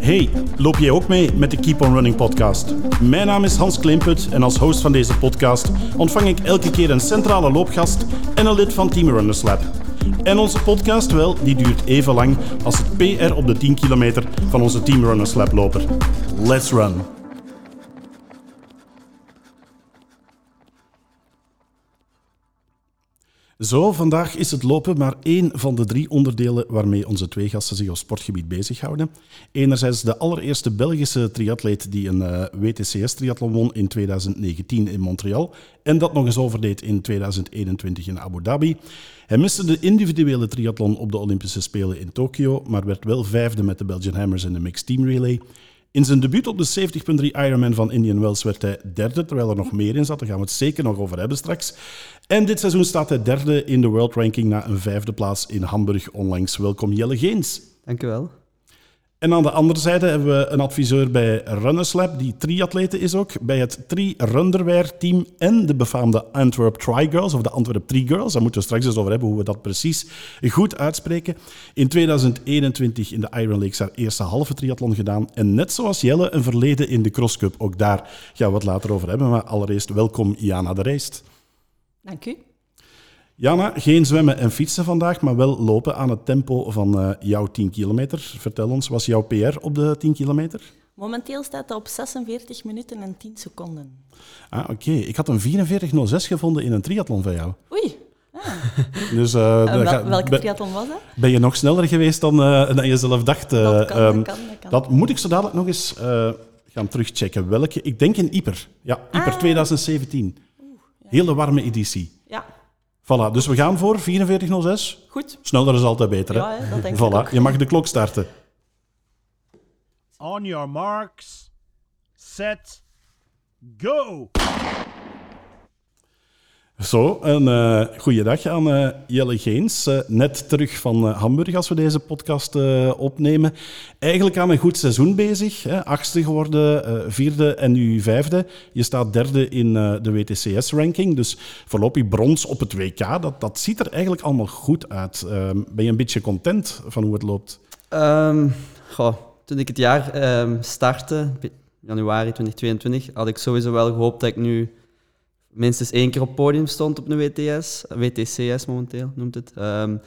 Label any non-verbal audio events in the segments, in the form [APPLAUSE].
Hey, loop jij ook mee met de Keep on Running podcast? Mijn naam is Hans Klimput en als host van deze podcast ontvang ik elke keer een centrale loopgast en een lid van Team Runners Lab. En onze podcast, wel, die duurt even lang als het PR op de 10 kilometer van onze Team Runners Lab loper. Let's run! Zo, vandaag is het lopen maar één van de drie onderdelen waarmee onze twee gasten zich op sportgebied bezighouden. Enerzijds de allereerste Belgische triatleet die een uh, WTCS-triathlon won in 2019 in Montreal en dat nog eens overdeed in 2021 in Abu Dhabi. Hij miste de individuele triathlon op de Olympische Spelen in Tokio, maar werd wel vijfde met de Belgian Hammers in de Mixed Team Relay. In zijn debuut op de 70.3 Ironman van Indian Wells werd hij derde, terwijl er nog meer in zat. Daar gaan we het zeker nog over hebben straks. En dit seizoen staat hij derde in de World Ranking na een vijfde plaats in Hamburg onlangs. Welkom Jelle Geens. Dank u wel. En aan de andere zijde hebben we een adviseur bij Runners Lab, die triatlete is ook, bij het Tri-Runderwear-team en de befaamde Antwerp Tri-Girls, of de Antwerp Tri-Girls. Daar moeten we straks eens over hebben, hoe we dat precies goed uitspreken. In 2021 in de Iron Lakes haar eerste halve triathlon gedaan. En net zoals Jelle, een verleden in de Cross Cup. Ook daar gaan we het later over hebben. Maar allereerst welkom Jana de Rijst. Dank u. Jana, geen zwemmen en fietsen vandaag, maar wel lopen aan het tempo van uh, jouw 10 kilometer. Vertel ons, was jouw PR op de 10 kilometer? Momenteel staat dat op 46 minuten en 10 seconden. Ah, oké. Ik had een 44.06 gevonden in een triathlon van jou. Oei. Ah. [LAUGHS] Dus, uh, wel, welke triathlon was dat? Ben je nog sneller geweest dan, dan je zelf dacht? dat, kan, um, dat, kan, dat, kan. dat moet ik zo dadelijk nog eens gaan terugchecken. Welke? Ik denk in Iper. Ja, Iper ah. 2017. Hele warme editie. Voilà, dus we gaan voor 4406. Goed. Sneller is altijd beter, hè? Ja, dat denk voilà. ik ook. Je mag de klok starten. On your marks, set, go! Zo, een uh, goeiedag aan uh, Jelle Geens. Uh, net terug van Hamburg als we deze podcast opnemen. Eigenlijk aan een goed seizoen bezig. Hè. Achtste geworden, vierde en nu vijfde. Je staat derde in de WTCS-ranking. Dus voorlopig brons op het WK. Dat, dat ziet er eigenlijk allemaal goed uit. Ehm, ben je een beetje content van hoe het loopt? Goh, toen ik het jaar um, startte, januari 2022, had ik sowieso wel gehoopt dat ik nu minstens één keer op podium stond op een WTS. WTCS momenteel noemt het. Um,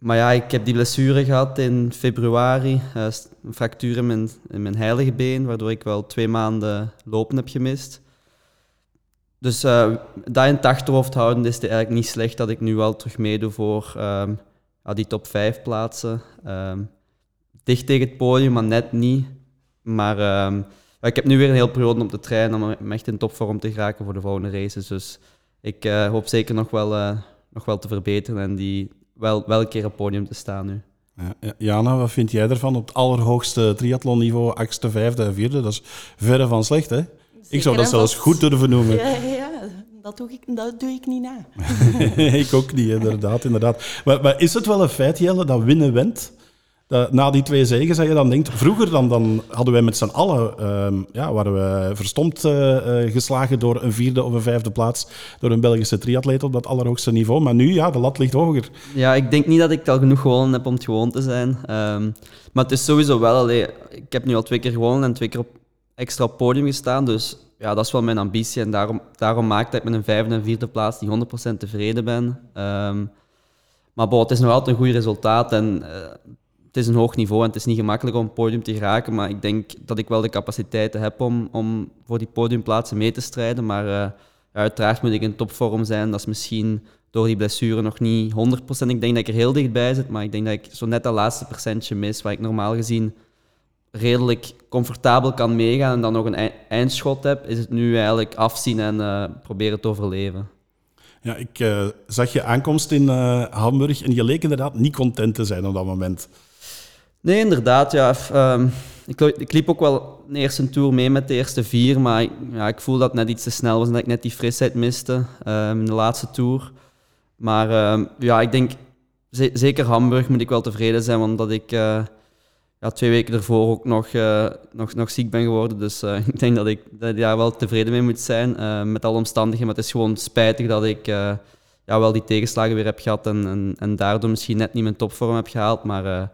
maar ja, ik heb die blessure gehad in februari. Uh, een fractuur in mijn, in mijn heilige been, waardoor ik wel twee maanden lopen heb gemist. Dus uh, dat in het achterhoofd houden is het eigenlijk niet slecht dat ik nu wel terug meedoe voor um, die top 5 plaatsen. Um, dicht tegen het podium, maar net niet. Maar ik heb nu weer een hele periode op de trein om echt in topvorm te geraken voor de volgende races. Dus ik uh, hoop zeker nog wel, uh, nog wel te verbeteren en die wel, wel een keer op podium te staan nu. Ja, Jana, wat vind jij ervan op het allerhoogste triathlonniveau, achtste, vijfde en vierde? Dat is verre van slecht, hè? Zeker ik zou dat zelfs goed durven noemen. Ja, ja dat, doe ik, dat doe ik niet na. [LAUGHS] ik ook niet, inderdaad. inderdaad. Maar, maar, is het wel een feit, Jelle, dat winnen wint? Na die twee zegen, dat je dan denkt... Vroeger dan, dan hadden wij met z'n allen... Uh, ja, waren we verstomd uh, uh, geslagen door een vierde of een vijfde plaats... door een Belgische triatleet op dat allerhoogste niveau. Maar nu, ja, de lat ligt hoger. Ja, ik denk niet dat ik al genoeg gewonnen heb om het gewoon te zijn. Um, maar het is sowieso wel... Ik heb nu al twee keer gewonnen en twee keer op extra podium gestaan. Dus ja, dat is wel mijn ambitie. En daarom, daarom maakt dat ik met een vijfde en vierde plaats die 100% tevreden ben. Um, maar bo, het is nog altijd een goed resultaat. En uh, het is een hoog niveau en het is niet gemakkelijk om het podium te geraken. Maar ik denk dat ik wel de capaciteiten heb om, om voor die podiumplaatsen mee te strijden. Maar uh, uiteraard moet ik in topvorm zijn. Dat is misschien door die blessure nog niet 100%. Ik denk dat ik er heel dichtbij zit, maar ik denk dat ik zo net dat laatste procentje mis, waar ik normaal gezien redelijk comfortabel kan meegaan en dan nog een eindschot heb, is het nu eigenlijk afzien en uh, proberen te overleven. Ja, ik uh, zag je aankomst in Hamburg en je leek inderdaad niet content te zijn op dat moment. Nee, inderdaad. Ja. Um, ik, ik, liep ook wel de eerste tour mee met de eerste vier, maar ja, ik voel dat het net iets te snel was en dat ik net die frisheid miste um, in de laatste tour. Maar um, ja, ik denk, zeker Hamburg moet ik wel tevreden zijn, want dat ik uh, ja, twee weken ervoor ook nog, uh, nog, nog ziek ben geworden. Dus uh, [LAUGHS] ik denk dat ik daar wel tevreden mee moet zijn met alle omstandigheden. Maar het is gewoon spijtig dat ik ja, wel die tegenslagen weer heb gehad en, en, en daardoor misschien net niet mijn topvorm heb gehaald. Maar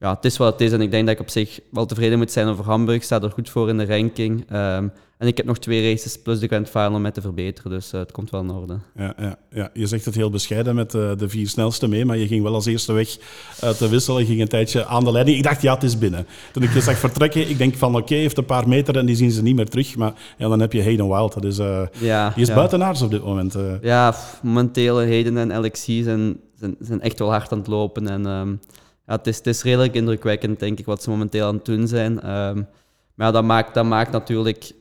ja, het is wat het is. En ik denk dat ik op zich wel tevreden moet zijn over Hamburg. Ik sta er goed voor in de ranking. Ehm, en ik heb nog twee races plus de Grand Final om mij te verbeteren. Dus eh, het komt wel in orde. Ja, ja, ja. Je zegt het heel bescheiden met eh, de vier snelste mee, maar je ging wel als eerste weg uit de wissel en ging een tijdje aan de leiding. Ik dacht, ja, het is binnen. Toen ik je zag vertrekken, ik denk van oké, heeft een paar meter en die zien ze niet meer terug. Maar ja, dan heb je Hayden Wild. Dat is, eh Ja, die is ja. buitenaards op dit moment. Ja, momenteel Hayden en LXC zijn, zijn, zijn echt wel hard aan het lopen. En ehm, ja, het, is, redelijk indrukwekkend, denk ik, wat ze momenteel aan het doen zijn. Ehm, maar ja, dat maakt, dat maakt natuurlijk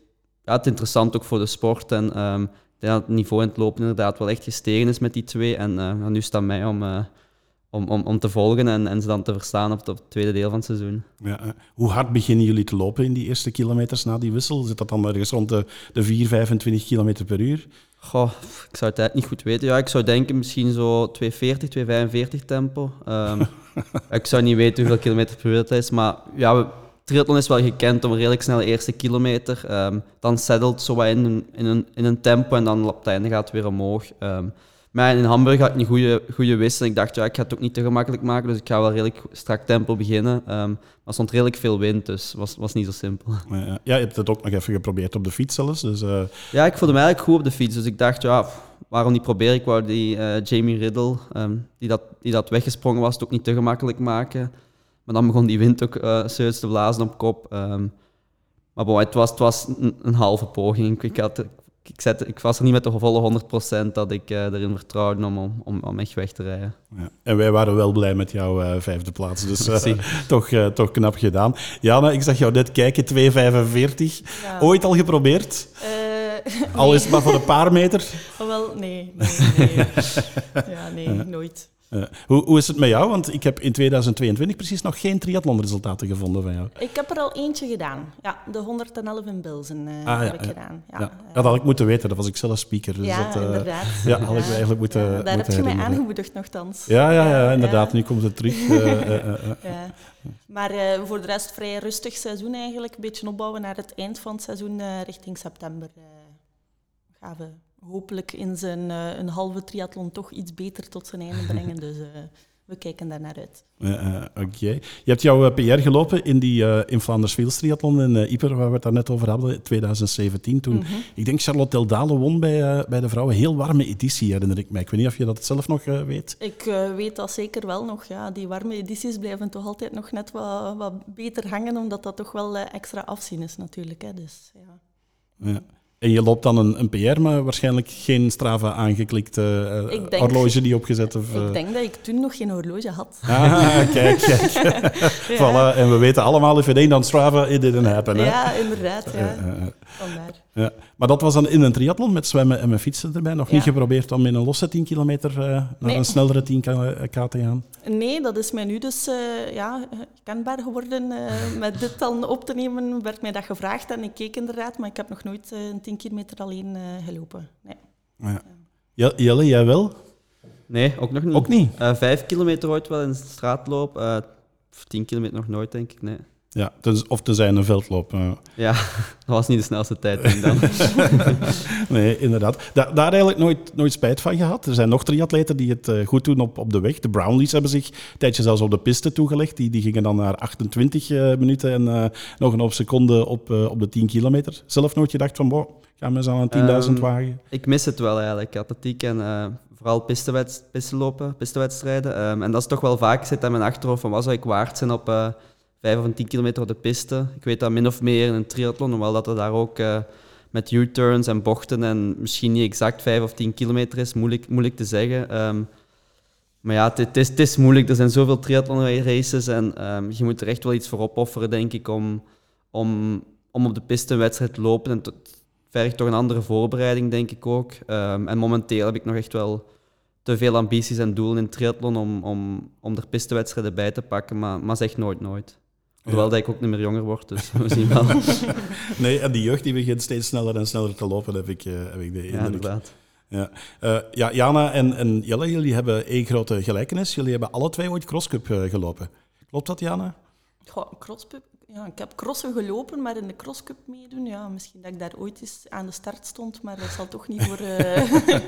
ja, het interessant ook voor de sport. En ehm, ik denk dat het niveau in het lopen inderdaad wel echt gestegen is met die twee. En ja, nu aan mij om, eh, om, om, om te volgen en, en ze dan te verstaan op het, op het tweede deel van het seizoen. Ja, eh. Hoe hard beginnen jullie te lopen in die eerste kilometers na die wissel? Zit dat dan ergens rond de, de 4, 25 kilometer per uur? Goh, ik zou het eigenlijk niet goed weten. Ja, ik zou denken misschien zo 240, 245 tempo. Ehm, [LAUGHS] ik zou niet weten hoeveel kilometer per uur het is, maar ja, we- triathlon is wel gekend om een redelijk snelle eerste kilometer. Ehm, dan settelt zo wat in, een- in, een, in een tempo en dan op het einde gaat het weer omhoog. Ehm, maar in Hamburg had ik een goede, goede wissel. Ik dacht, ja, ik ga het ook niet te gemakkelijk maken, dus ik ga wel redelijk strak tempo beginnen. Ehm, maar er stond redelijk veel wind, dus was, was niet zo simpel. Ja, je hebt het ook nog even geprobeerd op de fiets zelfs. Dus, eh, Ja, ik voelde me eigenlijk goed op de fiets. Dus ik dacht, ja, waarom niet proberen? Ik wou die eh, Jamie Riddle, ehm, die, dat, die dat weggesprongen was, het ook niet te gemakkelijk maken. Maar dan begon die wind ook serieus te blazen op kop. ehm. maar bon, het was, het was een, een halve poging. Ik, ik, had, ik, zette, ik was er niet met de volle 100% dat ik eh, erin vertrouwde om, om, om, om echt weg te rijden. ja. En wij waren wel blij met jouw eh, vijfde plaats. Dus [LAUGHS] eh, toch, eh, toch knap gedaan. Jana, ik zag jou net kijken, 2,45. Ja. Ooit al geprobeerd? Eh, [LAUGHS] Al is het maar voor een paar meter. Oh, wel, nee. nee, nee. [LAUGHS] ja, nee, nooit. Eh, hoe, hoe is het met jou? Want ik heb in 2022 precies nog geen triathlonresultaten gevonden van jou. Ik heb er al eentje gedaan. Ja, de 111 in Bilzen eh, Ah, ja, heb ik ja. gedaan. Ja, Ja, eh, dat had ik moeten weten, dat was ik zelf speaker. Dus ja, dat, inderdaad. [LAUGHS] ja, had ik eigenlijk moeten- Ja, daar moeten heb je mij aangemoedigd nogthans. Ja, ja, ja, inderdaad. Ja. Nu komt het terug. [LAUGHS] Ja. Maar voor de rest vrij rustig seizoen eigenlijk. Een beetje opbouwen naar het eind van het seizoen richting september. Gaan we hopelijk in zijn eh, een halve triathlon toch iets beter tot zijn einde [LAUGHS] brengen. Dus eh, we kijken daar naar uit. Eh, Oké. Je hebt jouw PR gelopen in, die, in Vlaanders Fields Triathlon in Yper, waar we het daar net over hadden, 2017. Toen, ik denk Charlotte Eldale won bij, bij de vrouwen. Heel warme editie, herinner ik mij. Ik weet niet of je dat zelf nog weet. Ik weet dat zeker wel nog. Ja. Die warme edities blijven toch altijd nog net wat, wat beter hangen, omdat dat toch wel extra afzien is natuurlijk. Hè. Dus, ja. Ja. En je loopt dan een, een PR, maar waarschijnlijk geen Strava aangeklikte eh, denk- horloge die opgezet. Of, eh, Ik denk dat ik toen nog geen horloge had. Ah, kijk, kijk. [LAUGHS] Voilà. En we weten allemaal, if it ain't on Strava, it didn't happen. Hè? Ja, inderdaad. Ja. Eh, eh. Ja. Maar dat was dan in een triathlon met zwemmen en met fietsen erbij. Nog niet geprobeerd om in een losse 10 kilometer eh, naar Nee. een snellere 10k te gaan. Nee, dat is mij nu dus eh, ja, kenbaar geworden. eh, met dit dan op te nemen werd mij dat gevraagd en ik keek inderdaad, maar ik heb nog nooit eh, een 10 kilometer alleen eh, gelopen. Nee. Ja. Ja, Jelle, jij wel? Nee, ook nog niet. Ook niet? Eh, vijf kilometer ooit wel in straatloop. eh, tien kilometer nog nooit, denk ik. Nee. Ja, dus, of te zijn een veldloop. Ja, [LAUGHS] dat was niet de snelste tijd, denk ik dan. [LAUGHS] nee, inderdaad. Da- daar eigenlijk nooit, nooit spijt van gehad. Er zijn nog triatleten die het eh, goed doen op, op de weg. De Brownlees hebben zich een tijdje zelfs op de piste toegelegd. Die, die gingen dan naar 28 eh, minuten en eh, nog een half seconde op, op de 10 kilometer. Zelf nooit gedacht van, boh, gaan we eens aan een 10.000 Ehm, wagen. Ik mis het wel eigenlijk, atletiek en vooral pisteweds, pistelopen, pistewedstrijden. Ehm, en dat is toch wel vaak zit aan mijn achterhoofd van wat zou ik waard zijn op 5 of 10 kilometer op de piste. Ik weet dat min of meer in een triathlon, hoewel dat er daar ook eh, met U-turns en bochten en misschien niet exact 5 of 10 kilometer is, moeilijk, moeilijk te zeggen. Ehm, maar ja, het, is, is moeilijk. Er zijn zoveel triathlon races en ehm, je moet er echt wel iets voor opofferen, denk ik, om, om, om op de piste een wedstrijd te lopen. En het vergt toch een andere voorbereiding, denk ik ook. Ehm, en momenteel heb ik nog echt wel te veel ambities en doelen in triathlon om, om, om er pistewedstrijden bij te pakken, maar, maar zeg nooit nooit. Hoewel Ja. dat ik ook niet meer jonger word, dus we zien wel. [LAUGHS] Nee, en die jeugd die begint steeds sneller en sneller te lopen, heb ik, eh, heb ik de ja, indruk. inderdaad. Ja, Eh, ja Jana en, en Jelle, jullie hebben één grote gelijkenis. Jullie hebben alle twee ooit crosscup eh, gelopen. Klopt dat, Jana? Goh, crosspub, ja, ik heb crossen gelopen, maar in de crosscup meedoen, ja, misschien dat ik daar ooit eens aan de start stond, maar dat zal toch niet voor, eh,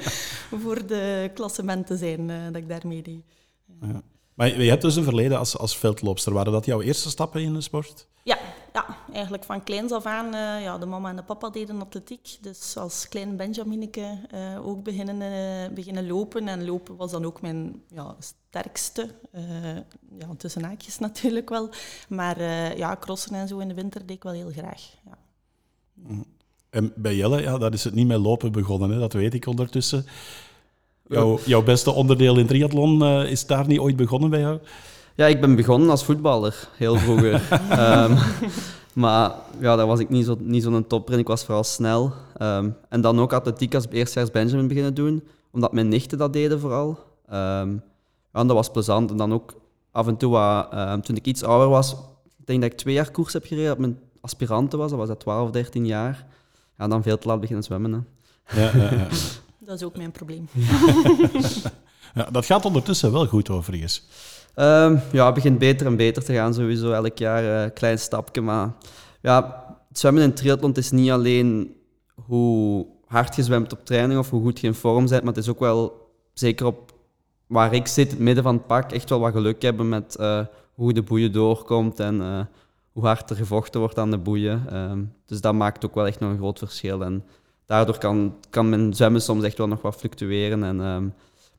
[LAUGHS] voor de klassementen zijn eh, dat ik daar meedeed. Ja. Maar je hebt dus een verleden als, als veldloopster. Waren dat jouw eerste stappen in de sport? Ja, ja, eigenlijk van kleins af aan. eh, ja, de mama en de papa deden atletiek. Dus als klein Benjamineke eh, ook beginnen, eh, beginnen lopen. En lopen was dan ook mijn ja, sterkste. ja, tussen haakjes [LAUGHS] natuurlijk wel. Maar ja, crossen en zo in de winter deed ik wel heel graag. Ja. En bij Jelle, ja, dat is het niet met lopen begonnen, hè? dat weet ik ondertussen. Jouw, jouw beste onderdeel in triathlon eh, is daar niet ooit begonnen bij jou? Ja, ik ben begonnen als voetballer, heel vroeger. [LAUGHS] Ehm, maar ja, daar was ik niet zo'n niet zo'n topper in. Ik was vooral snel. Ehm, en dan ook atletiek als eerstejaars Benjamin beginnen doen, omdat mijn nichten dat deden vooral. Ehm, en dat was plezant. En dan ook af en toe, toen ik iets ouder was, ik denk dat ik twee jaar koers heb gereden, dat mijn aspirante was, dat was dat 12, 13 jaar. Ja, en dan veel te laat beginnen zwemmen. Hè. Ja, ja, ja. [LAUGHS] Dat is ook mijn probleem. [LAUGHS] ja, dat gaat ondertussen wel goed overigens. Ehm, ja, het begint beter en beter te gaan, sowieso elk jaar een klein stapje. Maar ja, het zwemmen in triathlon is niet alleen hoe hard je zwemt op training of hoe goed je in vorm bent, maar het is ook wel, zeker op waar ik zit, het midden van het pak, echt wel wat geluk hebben met eh, hoe de boeien doorkomt en eh, hoe hard er gevochten wordt aan de boeien. Ehm, dus dat maakt ook wel echt nog een groot verschil. En daardoor kan, kan mijn zwemmen soms echt wel nog wat fluctueren. En, ehm,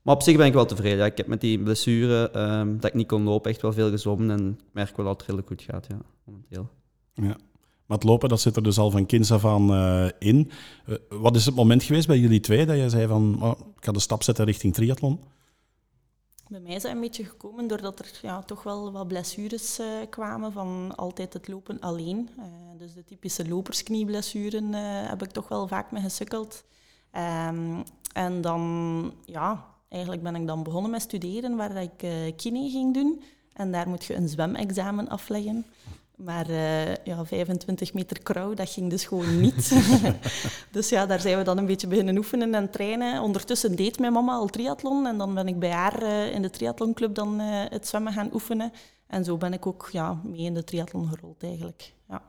maar op zich ben ik wel tevreden. Ja, ik heb met die blessure ehm, dat ik niet kon lopen echt wel veel gezwommen en ik merk wel dat het redelijk goed gaat, ja, momenteel. Ja. Maar het lopen, dat zit er dus al van kinds af aan eh, in. Eh, wat is het moment geweest bij jullie twee dat jij zei van, oh, ik ga de stap zetten richting triathlon? Bij mij is dat een beetje gekomen doordat er ja, toch wel wat blessures eh, kwamen van altijd het lopen alleen. Dus de typische lopersknieblessuren eh, heb ik toch wel vaak mee gesukkeld. Ehm, en dan, ja, eigenlijk ben ik dan begonnen met studeren waar ik eh kine ging doen. En daar moet je een zwemexamen afleggen. Maar eh, ja, 25 meter krauw, dat ging dus gewoon niet. [LAUGHS] dus ja, daar zijn we dan een beetje beginnen oefenen en trainen. Ondertussen deed mijn mama al triathlon en dan ben ik bij haar in de triathlonclub dan het zwemmen gaan oefenen. En zo ben ik ook ja, mee in de triathlon gerold eigenlijk. Ja.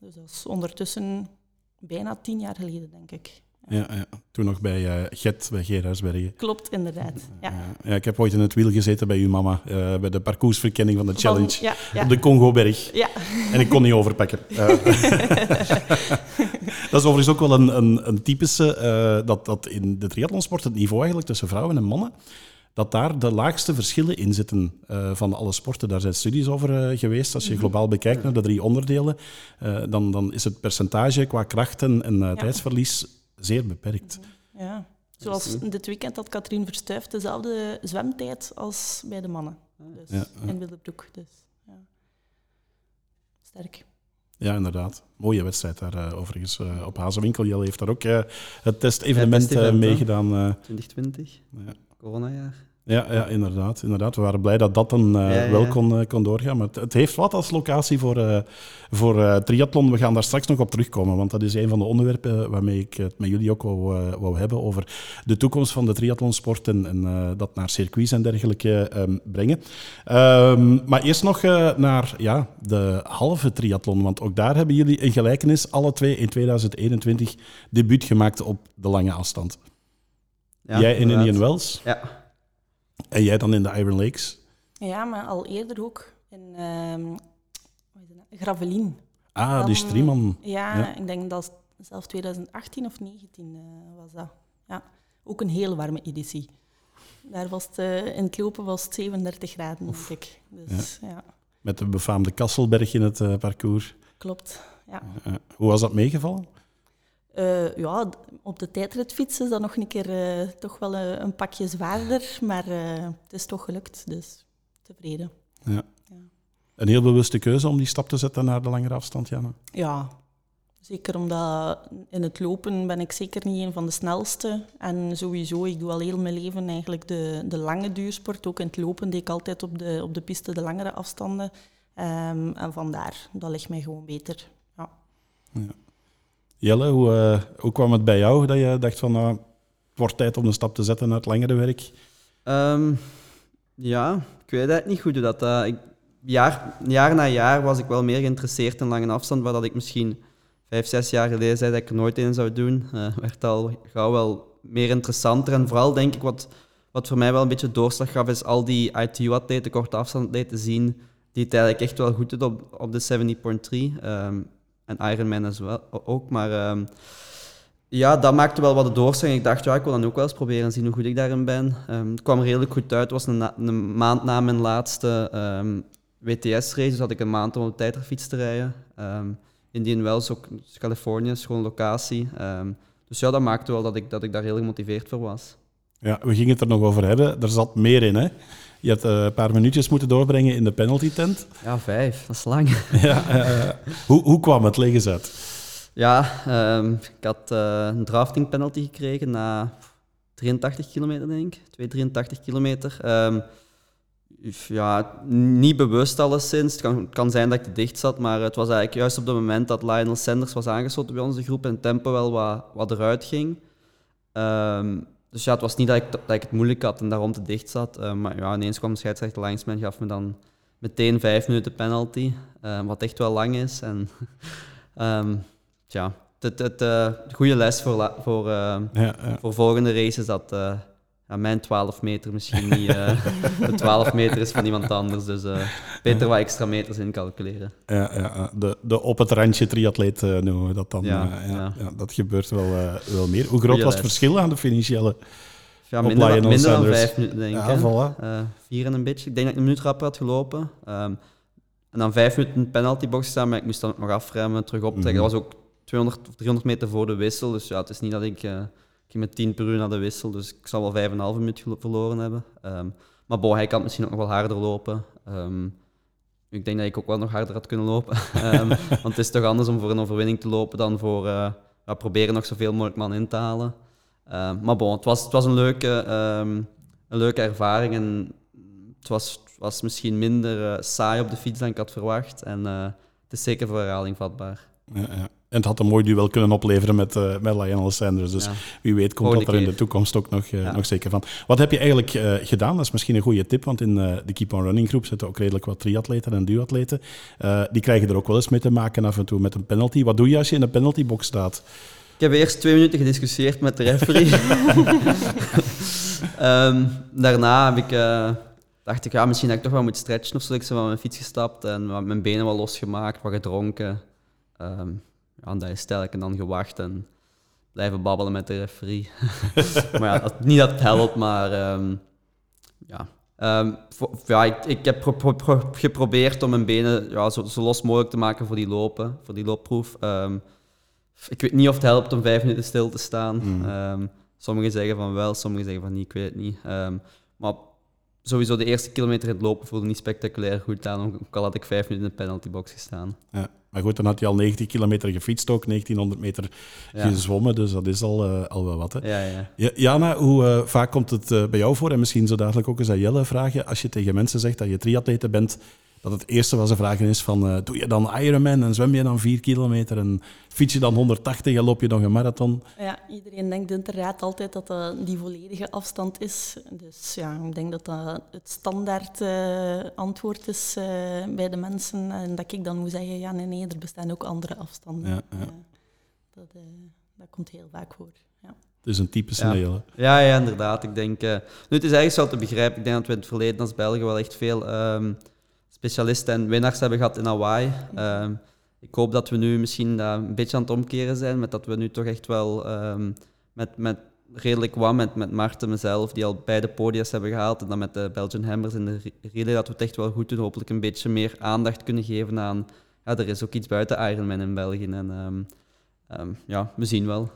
Dus dat is ondertussen bijna tien jaar geleden, denk ik. Ja, ja. Toen nog bij eh, Get, bij Gerardsbergen. Klopt, inderdaad. Ja. Ja. ik heb ooit in het wiel gezeten bij uw mama, eh, bij de parcoursverkenning van de challenge ja. op de Congoberg. ja. En ik kon niet overpakken. [LAUGHS] Eh, [LAUGHS] dat is overigens ook wel een, een, een typische, dat, dat in de triathlonsport het niveau eigenlijk tussen vrouwen en mannen, dat daar de laagste verschillen in zitten eh, van alle sporten. Daar zijn studies over eh, geweest. Als je globaal bekijkt naar de drie onderdelen, eh, dan, dan is het percentage qua krachten en eh, tijdsverlies zeer beperkt. Ja. Zoals dit weekend had Katrien Verstuif dezelfde zwemtijd als bij de mannen. Dus Ja, ja. in Willebroek. Dus, ja. Sterk. Ja, inderdaad. Mooie wedstrijd daar eh, overigens eh, op Hazewinkel. Jelle heeft daar ook eh, het testevenement eh, meegedaan. eh. 2020, ja. Coronajaar. Ja, ja inderdaad, inderdaad. We waren blij dat dat dan eh, Ja, ja. wel kon, eh, kon doorgaan. Maar het, het heeft wat als locatie voor, eh, voor triathlon. We gaan daar straks nog op terugkomen, want dat is een van de onderwerpen waarmee ik het met jullie ook wou, wou hebben over de toekomst van de triathlonsport en, en dat naar circuits en dergelijke ehm, brengen. Ehm, maar eerst nog naar ja, de halve triathlon, want ook daar hebben jullie een gelijkenis, alle twee in 2021 debuut gemaakt op de lange afstand. Ja, Jij in inderdaad. Indian Wells Ja, en jij dan in de Iron Lakes. Ja, maar al eerder ook in ehm nou? Gravelin. Ah, Dan- die Strieman. Ja, Ja. ik denk dat het zelf 2018 of 2019 eh, was dat. Ja, ook een heel warme editie. Daar was het, eh, in het lopen was het 37 graden, denk ik. Dus ja, Met de befaamde Kasselberg in het eh, parcours. klopt. Ja. Hoe was dat meegevallen? Eh, ja, op de tijdritfiets is dat nog een keer eh, toch wel eh, een pakje zwaarder, maar het is toch gelukt, dus tevreden. Een heel bewuste keuze om die stap te zetten naar de langere afstand, Jana. Ja, zeker omdat in het lopen ben ik zeker niet een van de snelste. En sowieso, ik doe al heel mijn leven eigenlijk de, de lange duursport. Ook in het lopen deed ik altijd op de, op de piste de langere afstanden. Ehm, en vandaar, dat ligt mij gewoon beter. Ja. Jelle, hoe, eh, hoe kwam het bij jou dat je dacht van, nou, het wordt tijd om een stap te zetten naar het langere werk? Ehm, ja, ik weet eigenlijk niet goed hoe dat... eh, ik, jaar, jaar na jaar was ik wel meer geïnteresseerd in lange afstand, waar dat ik misschien vijf, zes jaar geleden zei dat ik er nooit in zou doen. eh werd al gauw wel meer interessanter. En vooral denk ik wat, wat voor mij wel een beetje doorslag gaf, is al die ITU-atleten, korte afstandsatleten zien, die het eigenlijk echt wel goed doet op, op de 70.3. ehm, en Ironman as wel, ook. Maar ehm, ja, dat maakte wel wat de doorslag. Ik dacht, ja, ik wil dan ook wel eens proberen en zien hoe goed ik daarin ben. Ehm, het kwam redelijk goed uit. Het was een, een maand na mijn laatste ehm, WTS-race, dus had ik een maand om op de tijdritfiets te rijden. Indian Wells, ook dus Californië, schone locatie. Ehm, dus ja, dat maakte wel dat ik, dat ik daar heel gemotiveerd voor was. Ja, we gingen het er nog over hebben. Er zat meer in, hè? Je had eh, een paar minuutjes moeten doorbrengen in de penalty tent. Ja, vijf, dat is lang. [LAUGHS] ja, eh, hoe, hoe kwam het? Leg eens uit. Ja, ehm, ik had eh, een drafting penalty gekregen na 83 kilometer, denk ik. 283 kilometer. Ehm, ja, niet bewust alleszins. Het kan, het kan zijn dat ik te dicht zat, maar het was eigenlijk juist op het moment dat Lionel Sanders was aangesloten bij onze groep en het tempo wel wat, wat eruit ging. Ehm, dus ja, het was niet dat ik, dat ik het moeilijk had en daarom te dicht zat. Eh, maar ja, ineens kwam de scheidsrechter langs me en gaf me dan meteen vijf minuten penalty, eh, wat echt wel lang is. En [LAUGHS] ehm, ja, het, het, eh, de goede les voor, voor, Ja, ja. voor volgende races dat ja, mijn 12 meter misschien niet eh, [LAUGHS] de 12 meter is van iemand anders. Dus eh, beter wat extra meters incalculeren. Ja, ja, ja. De, de op het randje triatleet eh, noemen we dat dan. Ja, ja, ja. ja, dat gebeurt wel, eh, wel meer. Hoe groot Goeie was het verschil aan de Jelle? Ja, Op minder, dan, minder dan vijf minuten, denk ik. Voilà. Eh, vier en een beetje. Ik denk dat ik een minuut rapper had gelopen. Ehm, en dan vijf minuten in de penaltybox staan, maar ik moest dan ook nog afremmen, terug optrekken. Mhm. Dat was ook 200 of 300 meter voor de wissel. Dus ja, het is niet dat ik... ik ging met 10 per uur naar de wissel, dus ik zal wel vijf en een halve minuut gelo- verloren hebben. Ehm, maar bon, hij kan misschien ook nog wel harder lopen. Ehm, ik denk dat ik ook wel nog harder had kunnen lopen. [LAUGHS] Ehm, want het is toch anders om voor een overwinning te lopen dan voor eh, proberen nog zoveel mogelijk man in te halen. Maar bon, het was, het was een, leuke, een leuke ervaring en het was, was misschien minder eh, saai op de fiets dan ik had verwacht. En eh, het is zeker voor herhaling vatbaar. Ja, ja. En het had een mooi duel kunnen opleveren met, eh met Lionel Sanders. Dus Ja. wie weet komt Volgende dat er in de toekomst ook nog, eh, Ja. nog zeker van. Wat heb je eigenlijk eh, gedaan? Dat is misschien een goede tip, want in de Keep on Running groep zitten ook redelijk wat triatleten en duatleten. Die krijgen er ook wel eens mee te maken af en toe met een penalty. Wat doe je als je in een penaltybox staat? Ik heb eerst twee minuten gediscussieerd met de referee. [LAUGHS] Ehm, daarna heb ik, dacht ik, ja, misschien dat ik toch wel moet stretchen of zo. Ik ben van mijn fiets gestapt en mijn benen wel losgemaakt, wat gedronken. Ehm ja, en dat is en dan gewacht en blijven babbelen met de referee. [LAUGHS] maar ja, dat- niet dat het helpt, maar ehm, ja. Ehm, voor- ja, ik, ik heb pro- pro- pro- geprobeerd om mijn benen ja, zo, zo los mogelijk te maken voor die lopen, voor die loopproef. Ehm, ik weet niet of het helpt om vijf minuten stil te staan. Mm. Sommigen zeggen van wel, sommigen zeggen van niet, ik weet het niet. Maar sowieso de eerste kilometer in het lopen voelde niet spectaculair goed aan, ook al had ik vijf minuten in de penaltybox gestaan. Ja. Maar goed, dan had je al 90 kilometer gefietst ook, 1900 meter Ja, gezwommen, dus dat is al, eh, al wel wat. Hè. ja, ja. Ja, Jana, hoe eh, vaak komt het eh, bij jou voor? En misschien zo dadelijk ook eens aan Jelle vragen. Als je tegen mensen zegt dat je triatlete bent, dat het eerste wat ze vragen is van... eh, doe je dan Ironman en zwem je dan 4 kilometer en fiets je dan 180 en loop je dan een marathon? Ja, iedereen denkt inderdaad altijd dat dat die volledige afstand is. Dus ja, ik denk dat dat het standaard eh, antwoord is eh, bij de mensen. En dat ik dan moet zeggen, ja nee, nee, er bestaan ook andere afstanden. Ja, ja. Eh, dat, eh, dat komt heel vaak voor. Ja. Het is een typische Ja. hele. Ja, ja, inderdaad. Ik denk, eh, nu, het is eigenlijk zo te begrijpen. Ik denk dat we in het verleden als Belgen wel echt veel ehm, specialisten en winnaars hebben gehad in Hawaii. Ehm, ik hoop dat we nu misschien dat een beetje aan het omkeren zijn, met dat we nu toch echt wel ehm, met, met redelijk wat, met, met Marten, mezelf, die al beide podia's hebben gehaald, en dan met de Belgian Hammers in de re- relay, dat we het echt wel goed doen. Hopelijk een beetje meer aandacht kunnen geven aan... Ja, er is ook iets buiten Ironman in België. En ehm, ja, we zien wel.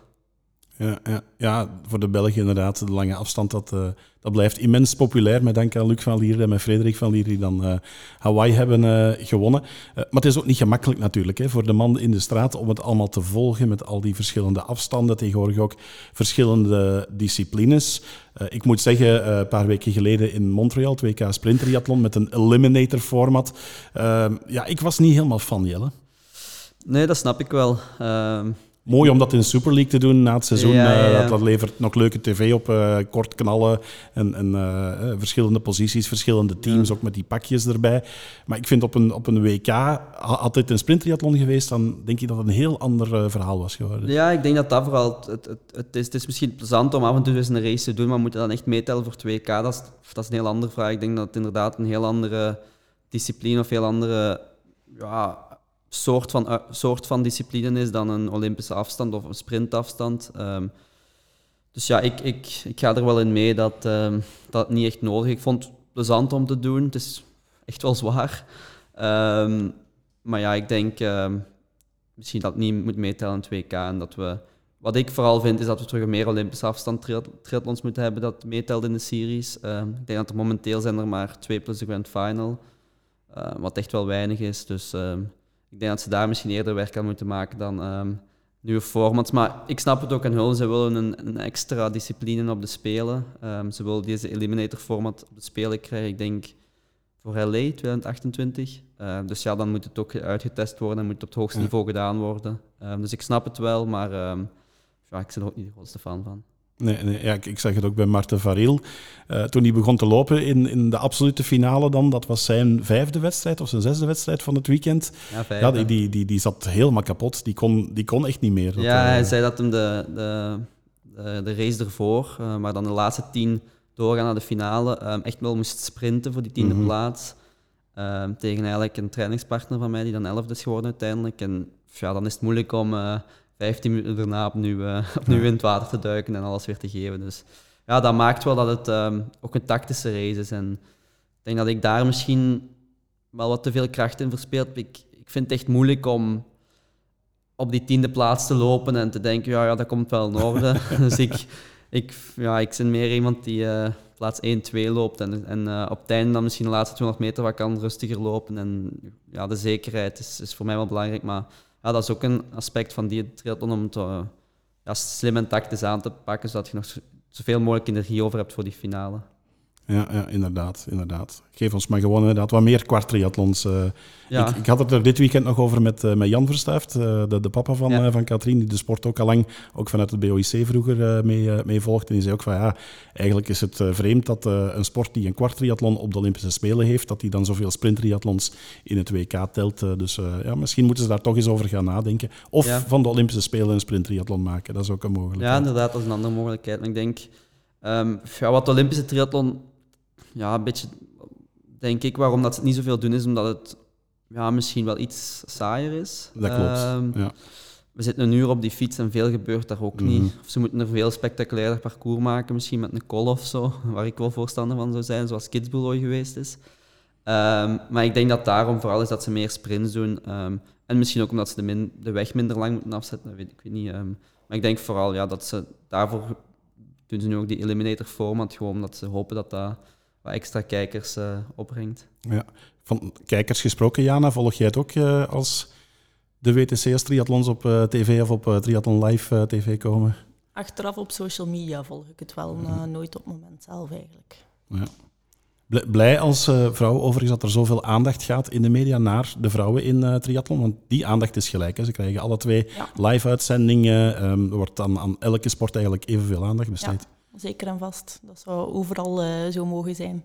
Ja, ja, ja, voor de Belgen inderdaad, de lange afstand, dat, eh, dat blijft immens populair. Met dank aan Luc van Lier en met Frederik van Lier, die dan eh, Hawaii hebben eh, gewonnen. Maar het is ook niet gemakkelijk natuurlijk, hè, voor de man in de straat om het allemaal te volgen met al die verschillende afstanden, tegenwoordig ook verschillende disciplines. Ik moet zeggen, een paar weken geleden in Montreal, 2K Sprint met een eliminator format. Ja, ik was niet helemaal fan, Jelle. Nee, dat snap ik wel. Mooi om dat in de Super League te doen na het seizoen. Ja, ja, eh, ja. dat, dat levert nog leuke tv op, eh, kort knallen en, en eh, verschillende posities, verschillende teams, ook met die pakjes erbij. Maar ik vind op een, op een WK, had dit een sprinttriathlon geweest, dan denk ik dat het een heel ander verhaal was geworden. Ja, ik denk dat dat vooral... Het, het, het, het is, het is misschien plezant om af en toe eens een race te doen, maar moet je dan echt meetellen voor het WK? Dat is, dat is een heel andere vraag. Ik denk dat het inderdaad een heel andere discipline of heel andere ja, soort, van, eh, soort van discipline is dan een Olympische afstand of een sprintafstand. Ehm, dus ja, ik, ik, ik ga er wel in mee dat, ehm, dat niet echt nodig is. Ik vond het plezant om te doen. Het is echt wel zwaar. Ehm, maar ja, ik denk misschien dat het niet moet meetellen in het WK. En dat we, wat ik vooral vind, is dat we terug meer Olympische afstand triath- triathlons moeten hebben dat meetelt in de series. Ik denk dat er momenteel zijn er maar twee plus de grand final. eh, wat echt wel weinig is. Dus ik denk dat ze daar misschien eerder werk aan moeten maken dan ehm, nieuwe formats. Maar ik snap het ook aan Hullen. Ze willen een, een extra discipline op de Spelen. Ehm, ze willen deze Eliminator format op de Spelen krijgen. Ik denk voor LA 2028. Eh, dus ja, dan moet het ook uitgetest worden en moet het op het hoogste Ja. niveau gedaan worden. Ehm, dus ik snap het wel, maar ehm, ja, ik ben er ook niet de grootste fan van. Nee, nee, ja, ik, ik zag het ook bij Marten Varil. Eh, toen hij begon te lopen in, in de absolute finale dan, dat was zijn vijfde wedstrijd of zijn zesde wedstrijd van het weekend. Ja, vijf, Ja, hè. die, die, die, die zat helemaal kapot. Die kon, die kon echt niet meer. Dat, ja, eh, hij zei dat hem de, de, de, de race ervoor, eh, maar dan de laatste tien doorgaan naar de finale, echt wel moest sprinten voor die tiende Mhm. plaats. Tegen eigenlijk een trainingspartner van mij, die dan elfde is geworden uiteindelijk. En ja, dan is het moeilijk om 15 minuten daarna opnieuw, eh, [LAUGHS] opnieuw in het water te duiken en alles weer te geven. Dus ja, dat maakt wel dat het ehm, ook een tactische race is. En ik denk dat ik daar misschien wel wat te veel kracht in verspeeld heb. Ik, ik vind het echt moeilijk om op die tiende plaats te lopen en te denken, ja, ja dat komt wel in orde. [LAUGHS] [LAUGHS] dus ik, ik, ja, ik ben meer iemand die eh, plaats 1, 2 loopt en, en eh, op het einde dan misschien de laatste 200 meter wat kan rustiger lopen. En ja, de zekerheid is, is voor mij wel belangrijk, maar ja, dat is ook een aspect van die triathlon om het eh, ja, slim en tactisch aan te pakken, zodat je nog zo- zoveel mogelijk energie over hebt voor die finale. Ja, ja, inderdaad, inderdaad. Geef ons maar gewoon inderdaad wat meer kwartriathlons. eh. Ja. Ik, ik had het er dit weekend nog over met, eh, met Jan Verstuift, eh, de, de papa van, Ja. van Katrien, die de sport ook al lang, ook vanuit het BOIC vroeger, mee, mee volgt. En die zei ook van ja, eigenlijk is het vreemd dat een sport die een kwartriathlon op de Olympische Spelen heeft, dat die dan zoveel sprinttriathlons in het WK telt. Dus ja, misschien moeten ze daar toch eens over gaan nadenken. Of Ja. van de Olympische Spelen een sprinttriathlon maken, dat is ook een mogelijkheid. Ja, inderdaad, dat is een andere mogelijkheid. Maar ik denk, ehm, ja, wat de Olympische triathlon, ja, een beetje, denk ik, waarom dat ze het niet zoveel doen, is omdat het ja, misschien wel iets saaier is. Dat klopt. Ehm, ja. we zitten een uur op die fiets en veel gebeurt daar ook Mhm. niet. Of ze moeten een veel spectaculairder parcours maken, misschien met een call of zo, [LAUGHS] waar ik wel voorstander van zou zijn, zoals Kidsbull ooit geweest is. Ehm, maar ik denk dat daarom vooral is dat ze meer sprints doen. ehm, en misschien ook omdat ze de, min- de weg minder lang moeten afzetten, dat weet ik weet niet. maar ik denk vooral ja, dat ze daarvoor doen ze nu ook die Eliminator format, gewoon omdat ze hopen dat dat wat extra kijkers eh, opbrengt. Ja. Van kijkers gesproken, Jana, volg jij het ook eh, als de WTC's triathlons op eh, tv of op eh, Triathlon Live tv komen? Achteraf op social media volg ik het wel, maar nooit op het moment zelf eigenlijk. Ja. Bl- Blij als eh, vrouw overigens dat er zoveel aandacht gaat in de media naar de vrouwen in eh, triathlon, want die aandacht is gelijk. Hè. Ze krijgen alle twee Ja. live-uitzendingen. ehm, er wordt aan, aan elke sport eigenlijk evenveel aandacht besteed. Zeker en vast. Dat zou overal eh, zo mogen zijn.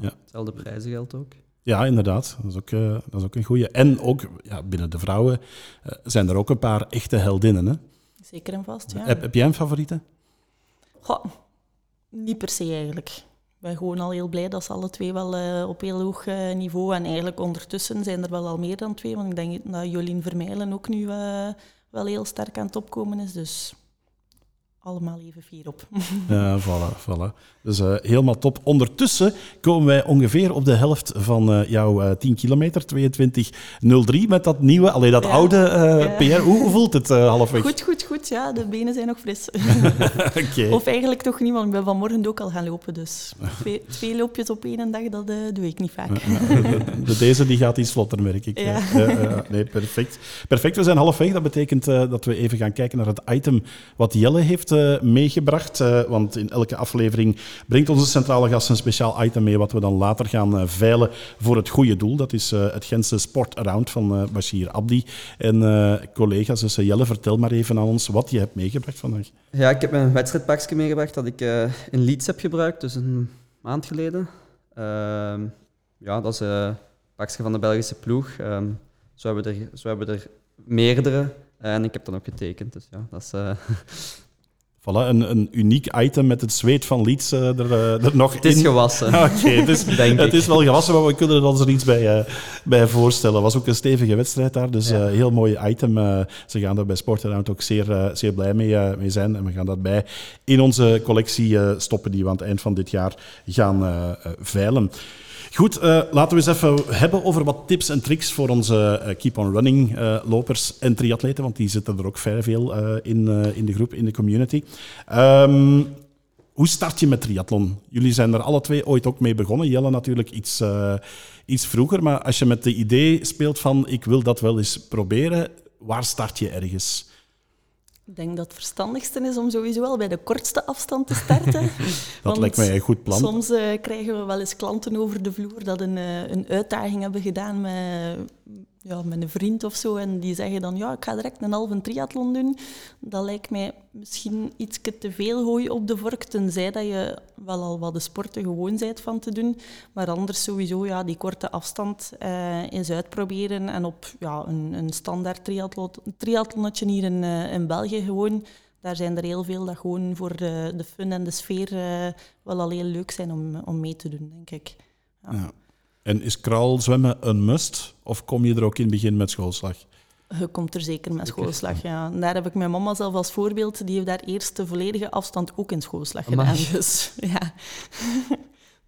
Hetzelfde prijzen geldt ook. Ja, inderdaad. Dat is ook, eh, dat is ook een goeie. En ook ja, binnen de vrouwen eh, zijn er ook een paar echte heldinnen. Hè? Zeker en vast, ja. Heb, heb jij een favoriete? Goh, niet per se eigenlijk. Ik ben gewoon al heel blij dat ze alle twee wel eh, op heel hoog eh, niveau... En eigenlijk ondertussen zijn er wel al meer dan twee. Want ik denk dat Jolien Vermeilen ook nu eh, wel heel sterk aan het opkomen is. Dus allemaal even fier op. [LAUGHS] Ja, voilà, voilà. Dus eh, helemaal top. Ondertussen komen wij ongeveer op de helft van eh, jouw eh 10 kilometer, 22.03, met dat nieuwe, alleen dat Ja. oude. PR. Hoe voelt het halfweg? Goed, goed, goed. Ja, de benen zijn nog fris. [LAUGHS] [LAUGHS] Oké. Of eigenlijk toch niet, want ik ben vanmorgen ook al gaan lopen. Dus twee, twee loopjes op één dag, dat doe ik niet vaak. De, de- deze die gaat iets vlotter, merk ik. Ja. Nee, perfect. Perfect, we zijn halfweg. Dat betekent dat we even gaan kijken naar het item wat Jelle heeft eh, meegebracht. eh, want in elke aflevering brengt onze centrale gast een speciaal item mee wat we dan later gaan eh, veilen voor het goede doel. Dat is het Gentse Sport Around van Bashir Abdi. En collega's, dus Jelle, vertel maar even aan ons wat je hebt meegebracht vandaag. Ja, ik heb een wedstrijdpakje meegebracht dat ik in Leeds heb gebruikt, dus een maand geleden. Ehm, ja, dat is een pakje van de Belgische ploeg. Ehm, zo, hebben we er, zo hebben we er meerdere. En ik heb dan ook getekend, dus ja, dat is... [LAUGHS] Voilà, een, een uniek item met het zweet van Leeds eh, er, eh, er nog het is in. gewassen. [LAUGHS] Oké, het, is, [LAUGHS] het is wel gewassen, maar we kunnen er ons er iets bij, eh, bij voorstellen. Het was ook een stevige wedstrijd daar, dus Ja. heel mooi item. Ze gaan er bij Sport Around ook zeer, zeer blij mee, mee zijn. En we gaan dat bij in onze collectie stoppen, die we aan het eind van dit jaar gaan veilen. Goed, eh, laten we eens even hebben over wat tips en tricks voor onze eh, Keep on Running eh, lopers en triatleten, want die zitten er ook vrij veel in, in de groep, in de community. Ehm, hoe start je met triathlon? Jullie zijn er alle twee ooit ook mee begonnen. Jelle natuurlijk iets, iets vroeger, maar als je met de idee speelt van ik wil dat wel eens proberen, waar start je ergens? Ik denk dat het verstandigste is om sowieso wel bij de kortste afstand te starten. [LAUGHS] Dat Want lijkt mij een goed plan. Soms eh, krijgen we wel eens klanten over de vloer dat een, eh, een uitdaging hebben gedaan met, ja, met een vriend of zo. En die zeggen dan, ja, ik ga direct een halve triathlon doen. Dat lijkt mij misschien iets te veel hooi op de vork, tenzij dat je wel al wat de sporten gewoon bent van te doen. Maar anders sowieso ja, die korte afstand eh, eens uitproberen. En op ja, een, een standaard triathlon, triathlonnetje hier in, eh, in België gewoon... Daar zijn er heel veel dat gewoon voor de, de fun en de sfeer eh, wel al heel leuk zijn om, om mee te doen, denk ik. Ja. En is kraalzwemmen een must? Of kom je er ook in het begin met schoolslag? Je komt er zeker met schoolslag, ja. En daar heb ik mijn mama zelf als voorbeeld. Die heeft daar eerst de volledige afstand ook in schoolslag Amai. gedaan. Dus, [LAUGHS] ja.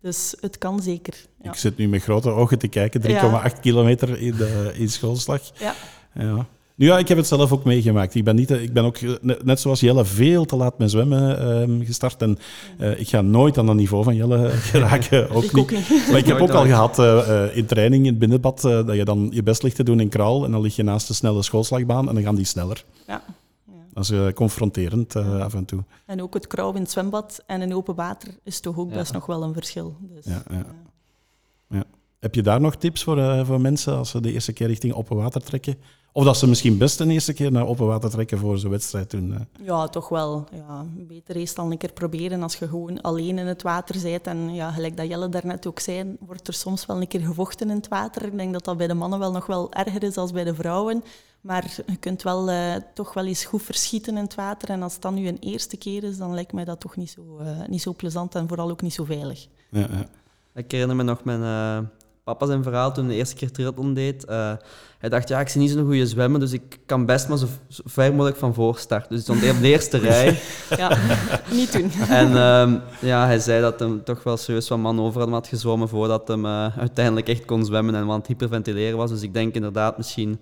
dus het kan zeker. Ja. Ik zit nu met grote ogen te kijken, 3,8 Ja. kilometer in, de, in schoolslag. Ja. Ja. Nu ja, ik heb het zelf ook meegemaakt. Ik ben, niet, ik ben ook, eh, net, zoals Jelle, veel te laat met zwemmen ehm, gestart. En eh, ik ga nooit aan dat niveau van Jelle [LAUGHS] geraken. Ook ik niet. ook niet. Maar ik heb Nooit ook al gehad eh, eh, in training in het binnenbad eh, dat je dan je best ligt te doen in kraal en dan lig je naast de snelle schoolslagbaan en dan gaan die sneller. Ja. Ja. Dat is eh, confronterend eh, af en toe. En ook het krauw in het zwembad en in open water is toch ook Ja. best nog wel een verschil. Dus, Ja, ja. Heb je daar nog tips voor, eh, voor mensen als ze de eerste keer richting open water trekken? Of dat ze misschien best de eerste keer naar open water trekken voor ze wedstrijd doen? Ja, toch wel. Ja, beter is dan een keer proberen als je gewoon alleen in het water bent. En ja, gelijk dat Jelle daarnet ook zei, wordt er soms wel een keer gevochten in het water. Ik denk dat dat bij de mannen wel nog wel erger is dan bij de vrouwen. Maar je kunt wel eh, toch wel eens goed verschieten in het water. En als het dan nu een eerste keer is, dan lijkt mij dat toch niet zo, eh, niet zo plezant en vooral ook niet zo veilig. Ja, ja. Ik herinner me nog mijn eh, papa zijn verhaal toen hij de eerste keer triathlon deed. Eh, hij dacht, ja, ik zie niet zo'n goede zwemmen, dus ik kan best maar zo, zo ver mogelijk van voor starten. Dus hij stond op de eerste [LAUGHS] rij. Ja, [LAUGHS] niet doen. En ehm, ja, hij zei dat hij toch wel serieus wat man over hem had gezwommen voordat hij eh, uiteindelijk echt kon zwemmen en aan het hyperventileren was. Dus ik denk inderdaad misschien,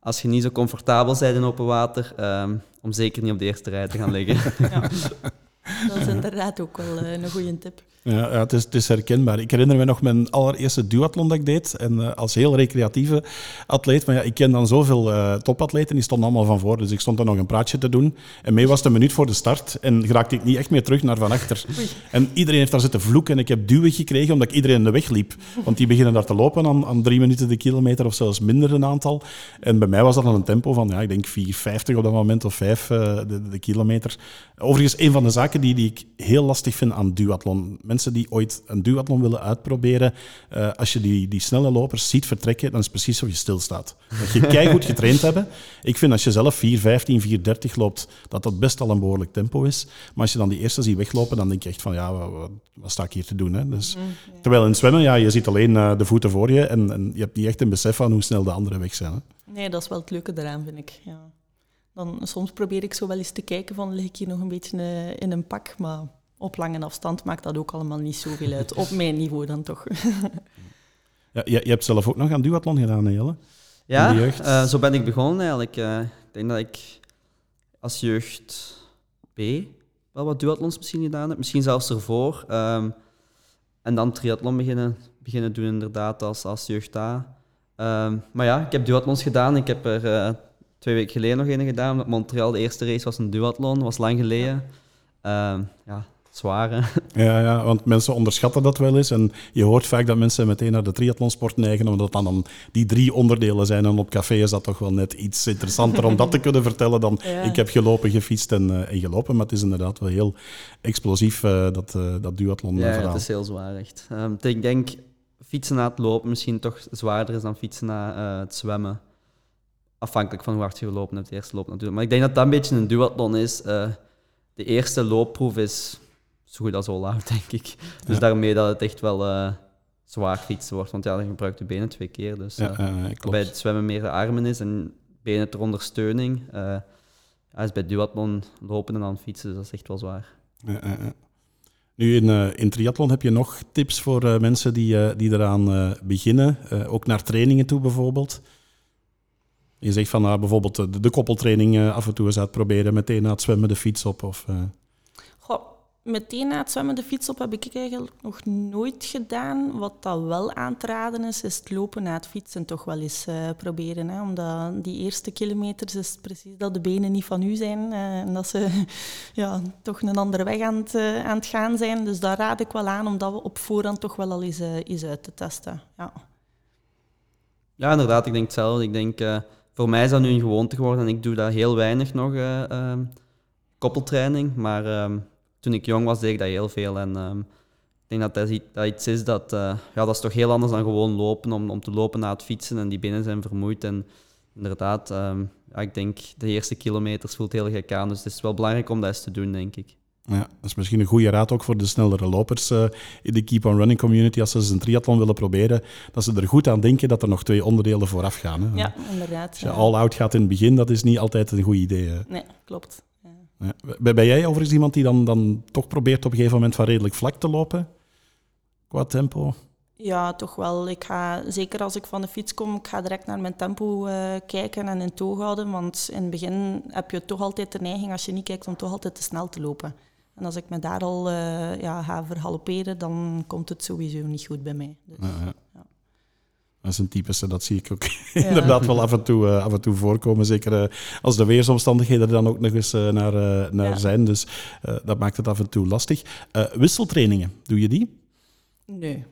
als je niet zo comfortabel bent in open water, ehm, om zeker niet op de eerste rij te gaan liggen. Ja. [LAUGHS] Dat is inderdaad ook wel eh, een goede tip. Ja, ja het, is, het is herkenbaar. Ik herinner me nog mijn allereerste duathlon dat ik deed. En eh, als heel recreatieve atleet. Maar ja, ik ken dan zoveel eh, topatleten, die stonden allemaal van voor. Dus ik stond er nog een praatje te doen. En mee was het een minuut voor de start. En geraakte ik niet echt meer terug naar van achter. En iedereen heeft daar zitten vloeken. En ik heb duwen gekregen omdat ik iedereen in de weg liep. Want die beginnen daar te lopen aan, aan drie minuten de kilometer of zelfs minder een aantal. En bij mij was dat dan een tempo van, ja, ik denk 4,50 op dat moment of 5 eh, de, de kilometer. Overigens, een van de zaken die, die ik heel lastig vind aan duathlon. Mensen die ooit een duathlon willen uitproberen, eh, als je die, die snelle lopers ziet vertrekken, dan is het precies of je stilstaat. Dat je keigoed getraind hebben. Ik vind als je zelf 4,15, 4,30 loopt, dat dat best al een behoorlijk tempo is. Maar als je dan die eerste ziet weglopen, dan denk je echt van, ja, wat, wat- sta ik hier te doen? Hè? Dus, Terwijl in zwemmen, ja, je ziet alleen eh, de voeten voor je en, en je hebt niet echt een besef van hoe snel de anderen weg zijn. Hè? Nee, dat is wel het leuke daaraan, vind ik. Ja. Dan, soms probeer ik zo wel eens te kijken van, lig ik hier nog een beetje eh, in een pak? Maar op lange afstand maakt dat ook allemaal niet zoveel uit. Op mijn niveau dan toch. [LAUGHS] Ja, je, je hebt zelf ook nog aan duathlon gedaan, hè, Jelle? Ja, eh, zo ben ik begonnen eigenlijk. Eh, ik denk dat ik als jeugd B wel wat duathlons misschien gedaan heb. Misschien zelfs ervoor. Ehm, en dan triathlon beginnen, beginnen doen inderdaad als, als jeugd A. Ehm, maar ja, ik heb duathlons gedaan. Ik heb er eh, twee weken geleden nog een gedaan. Met Montreal, de eerste race was een duathlon, was lang geleden. Ehm, ja, zwaar hè? [LAUGHS] Ja, ja, want mensen onderschatten dat wel eens. En je hoort vaak dat mensen meteen naar de triathlonsport neigen, omdat dan, dan die drie onderdelen zijn. En op café is dat toch wel net iets interessanter om dat te [LAUGHS] kunnen vertellen dan Ja. ik heb gelopen, gefietst en, eh, en gelopen. Maar het is inderdaad wel heel explosief, eh, dat, eh dat duathlon Ja, het is heel zwaar echt. Ehm, ik denk fietsen na het lopen misschien toch zwaarder is dan fietsen na het zwemmen. Afhankelijk van hoe hard je gelopen hebt, de eerste loop natuurlijk. Maar ik denk dat dat een beetje een duathlon is. Eh, de eerste loopproef is zo goed als all out, [LAUGHS] denk ik. Dus Ja. daarmee dat het echt wel eh, zwaar fietsen wordt. Want ja, dan gebruikt je benen twee keer. Dus, Ja, eh, bij het zwemmen meer de armen is en benen ter ondersteuning. ja, is bij duathlon lopen en dan fietsen, dus dat is echt wel zwaar. Nu, in, eh, in triathlon heb je nog tips voor mensen die, die eraan beginnen, ook naar trainingen toe bijvoorbeeld? Je zegt van nou, bijvoorbeeld de, de koppeltraining eh, af en toe eens uitproberen, meteen na het zwemmen de fiets op. Of, eh, Goh, meteen na het zwemmen de fiets op heb ik eigenlijk nog nooit gedaan. Wat dat wel aan te raden is, is het lopen na het fietsen toch wel eens eh, proberen. Hè? Omdat die eerste kilometers is precies dat de benen niet van u zijn. eh, en dat ze [LAUGHS] ja, toch een andere weg aan het, eh, aan het gaan zijn. Dus daar raad ik wel aan om dat op voorhand toch wel al eens, eh, eens uit te testen. Ja. Ja, inderdaad, ik denk hetzelfde. Ik denk, eh, voor mij is dat nu een gewoonte geworden en ik doe dat heel weinig nog, eh, ehm, koppeltraining. Maar ehm, toen ik jong was, deed ik dat heel veel. En ehm, ik denk dat dat, iets is dat, eh, ja, dat is toch heel anders dan gewoon lopen, om, om te lopen na het fietsen en die benen zijn vermoeid. En inderdaad, ja, ik denk de eerste kilometers voelt heel gek aan, dus het is wel belangrijk om dat eens te doen, denk ik. Ja, dat is misschien een goede raad ook voor de snellere lopers eh, in de Keep on Running community. Als ze eens een triathlon willen proberen, dat ze er goed aan denken dat er nog twee onderdelen vooraf gaan. Hè. ja, inderdaad. Als je all-out gaat in het begin, dat is niet altijd een goed idee. hè. Nee, klopt. Ja. Ja. Ben ben jij overigens iemand die dan, dan toch probeert op een gegeven moment van redelijk vlak te lopen? Qua tempo? Ja, toch wel. Ik ga, zeker als ik van de fiets kom, ik ga direct naar mijn tempo eh, kijken en in toog houden. Want in het begin heb je toch altijd de neiging, als je niet kijkt, om toch altijd te snel te lopen. En als ik me daar al eh, ja, ga vergalopperen, dan komt het sowieso niet goed bij mij. Dus, Ja, ja. Ja. Dat is een typische, dat zie ik ook [LAUGHS] Ja. inderdaad wel af en, toe, eh, af en toe voorkomen. Zeker eh, als de weersomstandigheden er dan ook nog eens naar, eh, naar Ja. zijn. Dus eh, dat maakt het af en toe lastig. Eh, wisseltrainingen, doe je die? nee.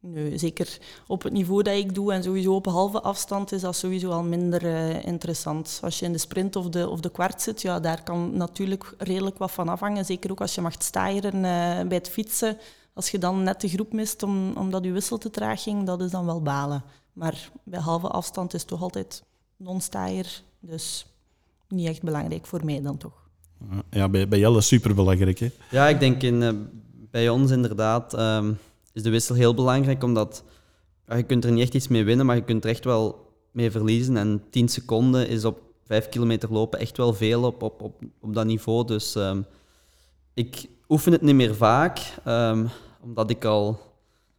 Nee, zeker op het niveau dat ik doe en sowieso op halve afstand is dat sowieso al minder eh, interessant. Als je in de sprint of de, of de kwart zit, ja, daar kan natuurlijk redelijk wat van afhangen. Zeker ook als je mag stijgen eh, bij het fietsen. Als je dan net de groep mist om, omdat je wissel te traag ging, dat is dan wel balen. Maar bij halve afstand is het toch altijd non-staaier. Dus niet echt belangrijk voor mij dan toch. Ja, bij, bij Jelle superbelangrijk. Hè? Ja, ik denk in, eh, bij ons inderdaad ehm, is de wissel heel belangrijk, omdat je kunt er niet echt iets mee winnen, maar je kunt er echt wel mee verliezen. En 10 seconden is op 5 kilometer lopen echt wel veel op, op, op, op dat niveau. Dus ehm, ik oefen het niet meer vaak, ehm, omdat ik al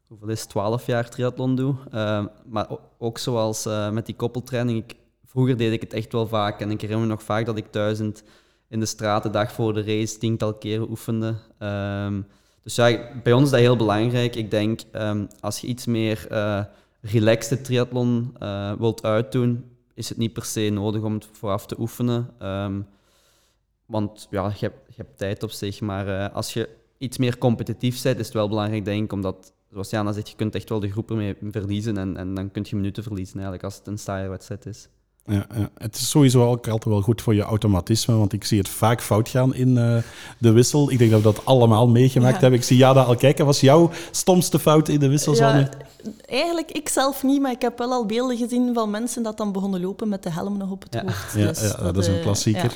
hoeveel is het, 12 jaar triathlon doe. Ehm, maar ook zoals eh, met die koppeltraining, ik, vroeger deed ik het echt wel vaak. En ik herinner me nog vaak dat ik thuis in, de straat de dag voor de race tiental keren oefende. Dus ja, bij ons is dat heel belangrijk. Ik denk, ehm, als je iets meer eh relaxed triathlon eh, wilt uitdoen, is het niet per se nodig om het vooraf te oefenen. Ehm, want ja, je hebt, je hebt tijd op zich. Maar eh, als je iets meer competitief bent, is het wel belangrijk, denk ik, omdat, zoals Jana zegt, je kunt echt wel de groepen mee verliezen. En, en dan kun je minuten verliezen eigenlijk, als het een saaie wedstrijd is. Ja, ja. Het is sowieso ook altijd wel goed voor je automatisme, want ik zie het vaak fout gaan in eh, de wissel. Ik denk dat we dat allemaal meegemaakt Ja. hebben. Ik zie Jada al kijken. Was jouw stomste fout in de wisselzone? Ja, eigenlijk ik zelf niet, maar ik heb wel al beelden gezien van mensen dat dan begonnen lopen met de helm nog op het Ja. hoofd. Ja, Dus ja, dat is een eh, klassieker.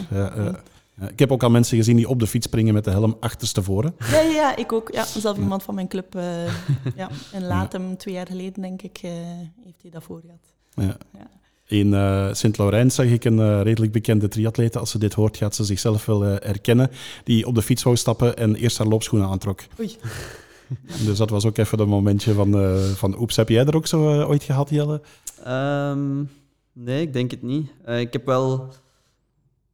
ik heb ook al mensen gezien die op de fiets springen met de helm achterstevoren. Ja, ja, ja, ik ook. Ja, zelf iemand van mijn club. eh [LAUGHS] ja, in Latem, twee jaar geleden, denk ik, heeft hij dat voor gehad. Ja. In eh Sint-Laurent zag ik een eh, redelijk bekende triatlete. Als ze dit hoort, gaat ze zichzelf wel eh, herkennen. Die op de fiets wou stappen en eerst haar loopschoenen aantrok. Oei. [LAUGHS] Dus dat was ook even een momentje van, eh van oeps. Heb jij er ook zo ooit gehad, Jelle? Ehm, nee, ik denk het niet. Eh, ik heb wel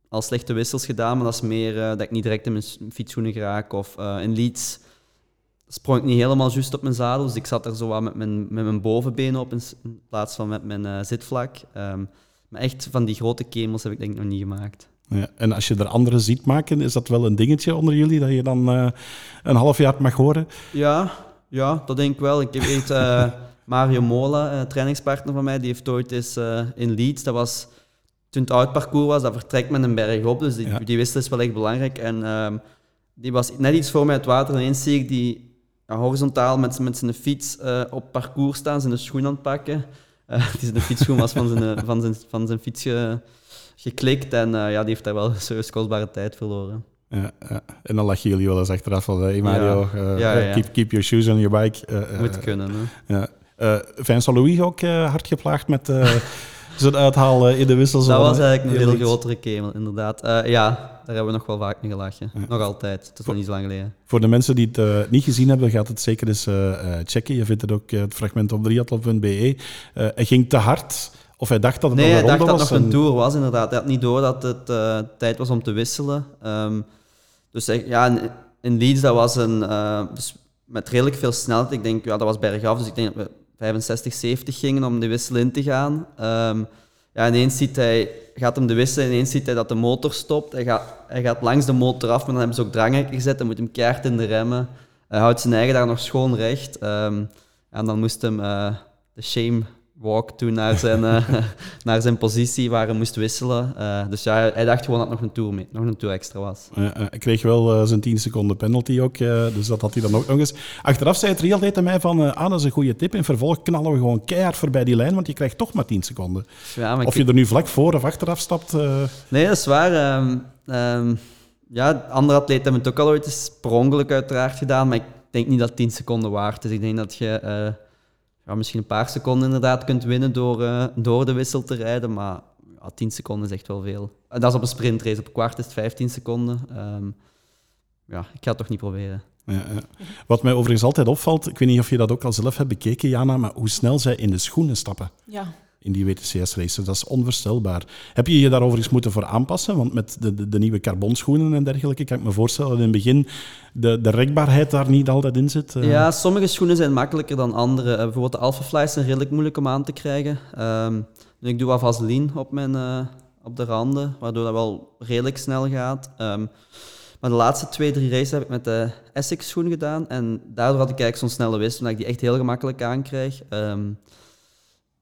al slechte wissels gedaan, maar dat is meer eh, dat ik niet direct in mijn fietsschoenen geraak. Of eh, in Leeds sprong ik niet helemaal juist op mijn zadel, dus ik zat er zo wat met mijn, met mijn bovenbeen op in, plaats van met mijn eh, zitvlak. Ehm, Maar echt van die grote kemels heb ik denk ik nog niet gemaakt. Ja, en als je er anderen ziet maken, is dat wel een dingetje onder jullie, dat je dan eh, een half jaar mag horen? Ja, ja, dat denk ik wel. Ik weet eh, [LAUGHS] Mario Mola, een trainingspartner van mij, die heeft ooit eens in Leeds, dat was toen het oud parcours was, dat vertrekt met een berg op, dus die, Ja. die wissel is wel echt belangrijk. En ehm, die was net iets voor mij het water, en ineens zie ik die ja, horizontaal met, met zijn fiets eh, op parcours staan, zijn schoen aan het pakken. Eh [LAUGHS] die zijn fietsschoen was van zijn, eh, van zijn, van zijn fiets ge- geklikt en eh, ja, die heeft daar wel [LAUGHS] serieus kostbare tijd verloren. Ja, ja. En dan lachen jullie wel eens achteraf van, hey Mario, Ja. Keep, keep your shoes on your bike. Moet kunnen, hè. Ja. Vincent Louis ook hard geplaagd met [LAUGHS] eh, in de wissels. Dat was eigenlijk een heel veel grotere kemel, inderdaad. Eh, ja, daar hebben we nog wel vaak mee gelachen. Nog altijd. Het is nog niet zo lang geleden. Voor de mensen die het eh, niet gezien hebben, gaat het zeker eens eh, eh, checken. Je vindt het ook het fragment op triathlon.be. Eh hij ging te hard, of hij dacht dat het Nee, nog hij een dacht ronde dat het was. nog een en- tour was, inderdaad. Hij had niet door dat het eh, tijd was om te wisselen. Ehm, dus hij- ja, in, in Leeds, dat was een... eh, dus met redelijk veel snelheid. Ik denk, ja, dat was bergaf, dus ik denk dat we 65, 70 gingen om de wissel in te gaan. Ehm, ja, ineens ziet hij, gaat hem de wissel, ineens ziet hij dat de motor stopt. Hij gaat, hij gaat langs de motor af, maar dan hebben ze ook dranghekken gezet. Dan moet hem keihard in de remmen. Hij houdt zijn eigen daar nog schoon recht. Ehm, en dan moest hem eh, de shame walk doen naar zijn, eh, [LAUGHS] naar zijn positie waar hij moest wisselen. Eh, dus ja, hij, hij dacht gewoon dat nog een tour, mee, nog een tour extra was. Eh, eh, hij kreeg wel zijn 10 seconden penalty ook, dus dat had hij dan ook nog eens. Achteraf zei het triatleet aan mij van, ah, dat is een goede tip. In vervolg knallen we gewoon keihard voorbij die lijn, want je krijgt toch maar 10 seconden. Ja, maar Of je er nu vlak voor of achteraf stapt. Nee, dat is waar. Ehm, ehm, ja, andere atleten hebben het ook al ooit eens per ongeluk uiteraard gedaan, maar ik denk niet dat 10 seconden waard is. Ik denk dat je ja, misschien een paar seconden inderdaad kunt winnen door, eh, door de wissel te rijden, maar ja, 10 seconden is echt wel veel. En dat is op een sprintrace. Op een kwart is het 15 seconden. Ehm, ja, ik ga het toch niet proberen. Ja, ja. Wat mij overigens altijd opvalt, ik weet niet of je dat ook al zelf hebt bekeken, Jana, maar hoe snel zij in de schoenen stappen Ja, in die WTCS-races, dat is onvoorstelbaar. Heb je je daar overigens moeten voor aanpassen? Want met de, de, de nieuwe carbonschoenen en dergelijke kan ik me voorstellen dat in het begin de, de rekbaarheid daar niet altijd in zit. eh. Ja, sommige schoenen zijn makkelijker dan andere. Eh, bijvoorbeeld de Alpha Flies zijn redelijk moeilijk om aan te krijgen. Ehm, ik doe wat vaseline op, mijn, eh, op de randen, waardoor dat wel redelijk snel gaat. Ehm, maar de laatste twee, drie races heb ik met de Essex schoen gedaan. En daardoor had ik eigenlijk zo'n snelle wissel, omdat ik die echt heel gemakkelijk aankrijg. Ehm,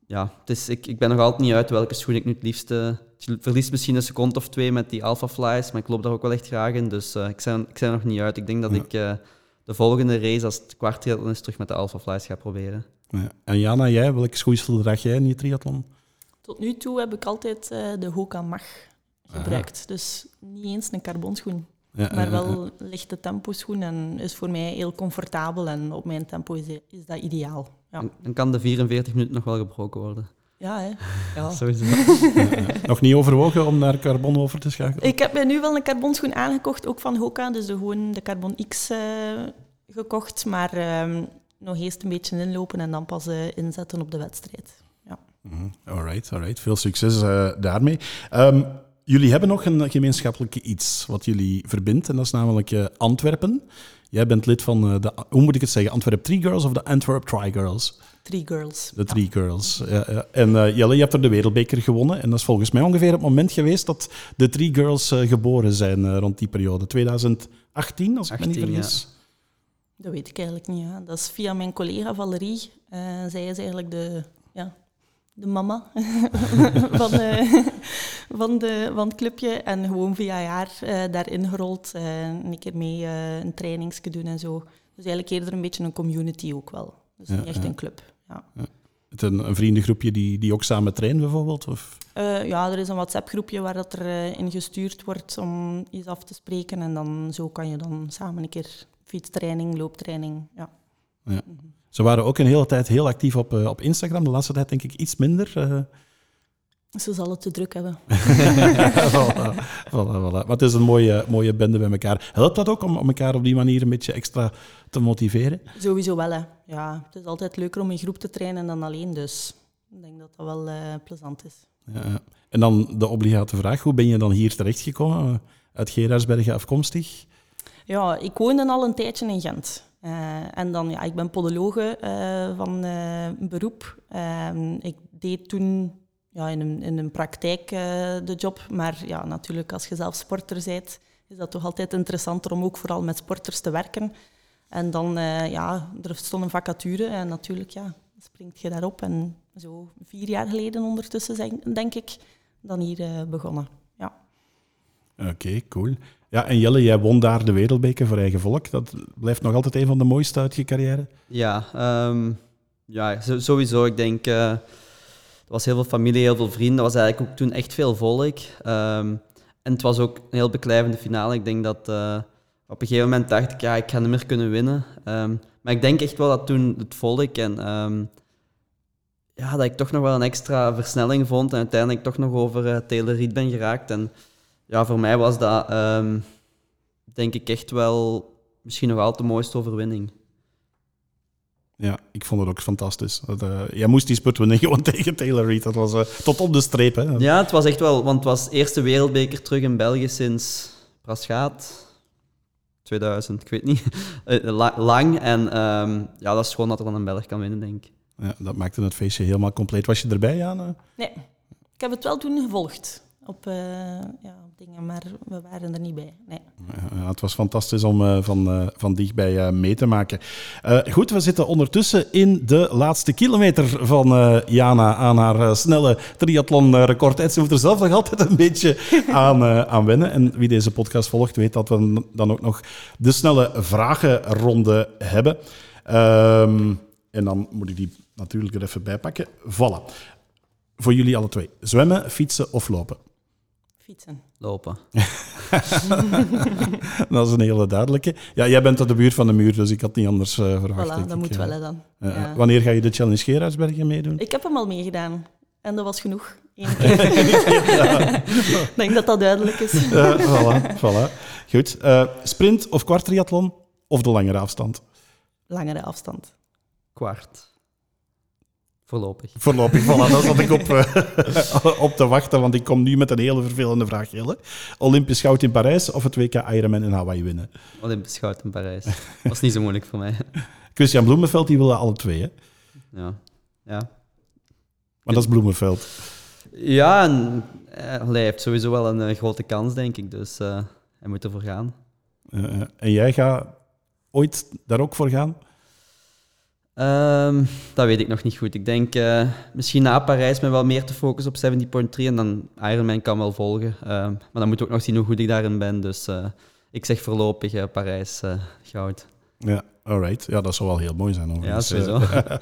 ja, het is, ik, ik ben nog altijd niet uit welke schoen ik nu het liefste... Ik verlies misschien een seconde of twee met die Alpha Flies, maar ik loop daar ook wel echt graag in. Dus eh, ik, ben, ik ben er nog niet uit. Ik denk dat Ja. ik eh, de volgende race, als het kwartier is, terug met de Alpha Flies ga proberen. Ja. En Jana, jij, welke schoeisel draag jij in je triathlon? tot nu toe heb ik altijd eh, de Hoka Mag gebruikt. Dus niet eens een carbonschoen, Ja, maar wel lichte temposchoen en is voor mij heel comfortabel en op mijn tempo is, is dat ideaal. Ja, Dan, dan kan de 44 minuten nog wel gebroken worden. ja hè. Ja. [LAUGHS] Sowieso. [LAUGHS] nog niet overwogen om naar carbon over te schakelen? Ik heb mij nu wel een carbonschoen aangekocht, ook van Hoka, dus de, gewoon de Carbon X eh, gekocht, maar ehm, nog eerst een beetje inlopen en dan pas eh, inzetten op de wedstrijd. Mhm. Alright, alright. Veel succes eh, daarmee. Ehm, jullie hebben nog een gemeenschappelijke iets wat jullie verbindt, en dat is namelijk Antwerpen. Jij bent lid van eh, de, hoe moet ik het zeggen, Antwerp Three Girls of de Antwerp Tri Girls? Three girls. De Three Girls. Ja, ja. En eh, Jelle, je hebt er de wereldbeker gewonnen. En dat is volgens mij ongeveer het moment geweest dat de Three Girls eh, geboren zijn eh, rond die periode. 2018, als ik me 18, niet ja. vergis. Dat weet ik eigenlijk niet. Hè. Dat is via mijn collega Valerie. Eh, zij is eigenlijk de, ja, de mama [LAUGHS] van, eh, van, de, van het clubje. En gewoon via haar eh, daarin gerold. eh, een keer mee een trainingsje doen en zo. Dus eigenlijk eerder een beetje een community ook wel. Dus Ja, niet echt ja. een club. Ja. Het een, een vriendengroepje die, die ook samen trainen, bijvoorbeeld? Of? Ja, er is een WhatsApp-groepje waar dat er in gestuurd wordt om iets af te spreken. En dan zo kan je dan samen een keer fietstraining, looptraining. Ja. Ze waren ook een hele tijd heel actief op, eh, op Instagram. De laatste tijd denk ik iets minder. eh. Ze zal het te druk hebben. [LAUGHS] voilà, voilà, voilà. Maar het is een mooie, mooie bende bij elkaar. Helpt dat ook om, om elkaar op die manier een beetje extra te motiveren? Sowieso wel, hè. Ja, het is altijd leuker om in groep te trainen dan alleen, dus ik denk dat dat wel eh, plezant is. Ja, ja. En dan de obligate vraag, hoe ben je dan hier terechtgekomen? Uit Gerardsbergen afkomstig? Ja, ik woonde al een tijdje in Gent. Eh, en dan, ja, ik ben podologe eh, van eh, beroep. Ehm, ik deed toen ja, in, een, in een praktijk de job. Maar ja, natuurlijk, als je zelf sporter bent, is dat toch altijd interessanter om ook vooral met sporters te werken. En dan, ja, er stond een vacature en natuurlijk, ja, springt je daarop. En zo vier jaar geleden ondertussen, denk ik, dan hier begonnen. Ja. Oké, cool. Ja, en Jelle, jij won daar de wereldbeker voor eigen volk. Dat blijft nog altijd een van de mooiste uit je carrière. Ja, ehm, ja sowieso. Ik denk, eh, er was heel veel familie, heel veel vrienden. Er was eigenlijk ook toen echt veel volk. Ehm, en het was ook een heel beklijvende finale. Ik denk dat eh, op een gegeven moment dacht ik, ja, ik ga niet meer kunnen winnen. Ehm, maar ik denk echt wel dat toen het volk en ja, dat ik toch nog wel een extra versnelling vond en uiteindelijk toch nog over eh, Taylor Reid ben geraakt. En ja, voor mij was dat ehm, denk ik echt wel misschien nog altijd de mooiste overwinning. Ja, ik vond het ook fantastisch. Dat, eh, jij moest die spurt winnen [LAUGHS] gewoon tegen Taylor Reid. Dat was eh, tot op de streep. Hè. Ja, het was echt wel, want het was eerste wereldbeker terug in België sinds Praschaat. 2000, ik weet niet. [LAUGHS] Eh, la- lang. En ehm, ja, dat is gewoon dat er dan een Belg kan winnen, denk ik. Ja, dat maakte het feestje helemaal compleet. Was je erbij, Jana? Nee, ik heb het wel toen gevolgd op, eh, ja, op dingen, maar we waren er niet bij. Nee. Ja, het was fantastisch om eh, van, eh, van dichtbij eh, mee te maken. Goed, we zitten ondertussen in de laatste kilometer van Jana aan haar snelle triathlon-record. Ze moet er zelf nog altijd een beetje [LAUGHS] aan, aan wennen. En wie deze podcast volgt, weet dat we dan ook nog de snelle vragenronde hebben. Ehm, en dan moet ik die natuurlijk er even bij pakken. Voilà. Voor jullie alle twee. Zwemmen, fietsen of lopen? Fietsen. Lopen. [LAUGHS] Dat is een hele duidelijke. Ja, jij bent uit de buurt van de muur, dus ik had niet anders eh, verwacht. Voilà, dat ik. moet Ja. wel hè, dan. Eh, Ja. Wanneer ga je de Challenge Gerardsbergen meedoen? Ik heb hem al meegedaan. En dat was genoeg. Eén [LAUGHS] keer. Ik denk dat dat duidelijk is. Eh, voilà, voilà. Goed. Eh, sprint of kwartriathlon of de langere afstand? Langere afstand. Kwart. Voorlopig. Voorlopig, voilà, daar zat ik op, [LAUGHS] eh, [LAUGHS] op te wachten, want ik kom nu met een hele vervelende vraag, Jelle. Olympisch goud in Parijs of het WK Ironman in Hawaii winnen? Olympisch goud in Parijs. was niet zo moeilijk voor mij. [LAUGHS] Christian Bloemenveld, die willen alle twee, hè? Ja. Ja. Maar dat is Bloemenveld. Ja, en eh, hij heeft sowieso wel een eh, grote kans, denk ik. Dus hij moet ervoor gaan. En jij gaat ooit daar ook voor gaan? Ehm, dat weet ik nog niet goed. Ik denk eh, misschien na Parijs met wel meer te focussen op 70.3 en dan Ironman kan wel volgen. Ehm, maar dan moet ik ook nog zien hoe goed ik daarin ben. Dus eh, ik zeg voorlopig eh, Parijs goud. Ja, alright. Ja, dat zou wel heel mooi zijn. Ja, sowieso.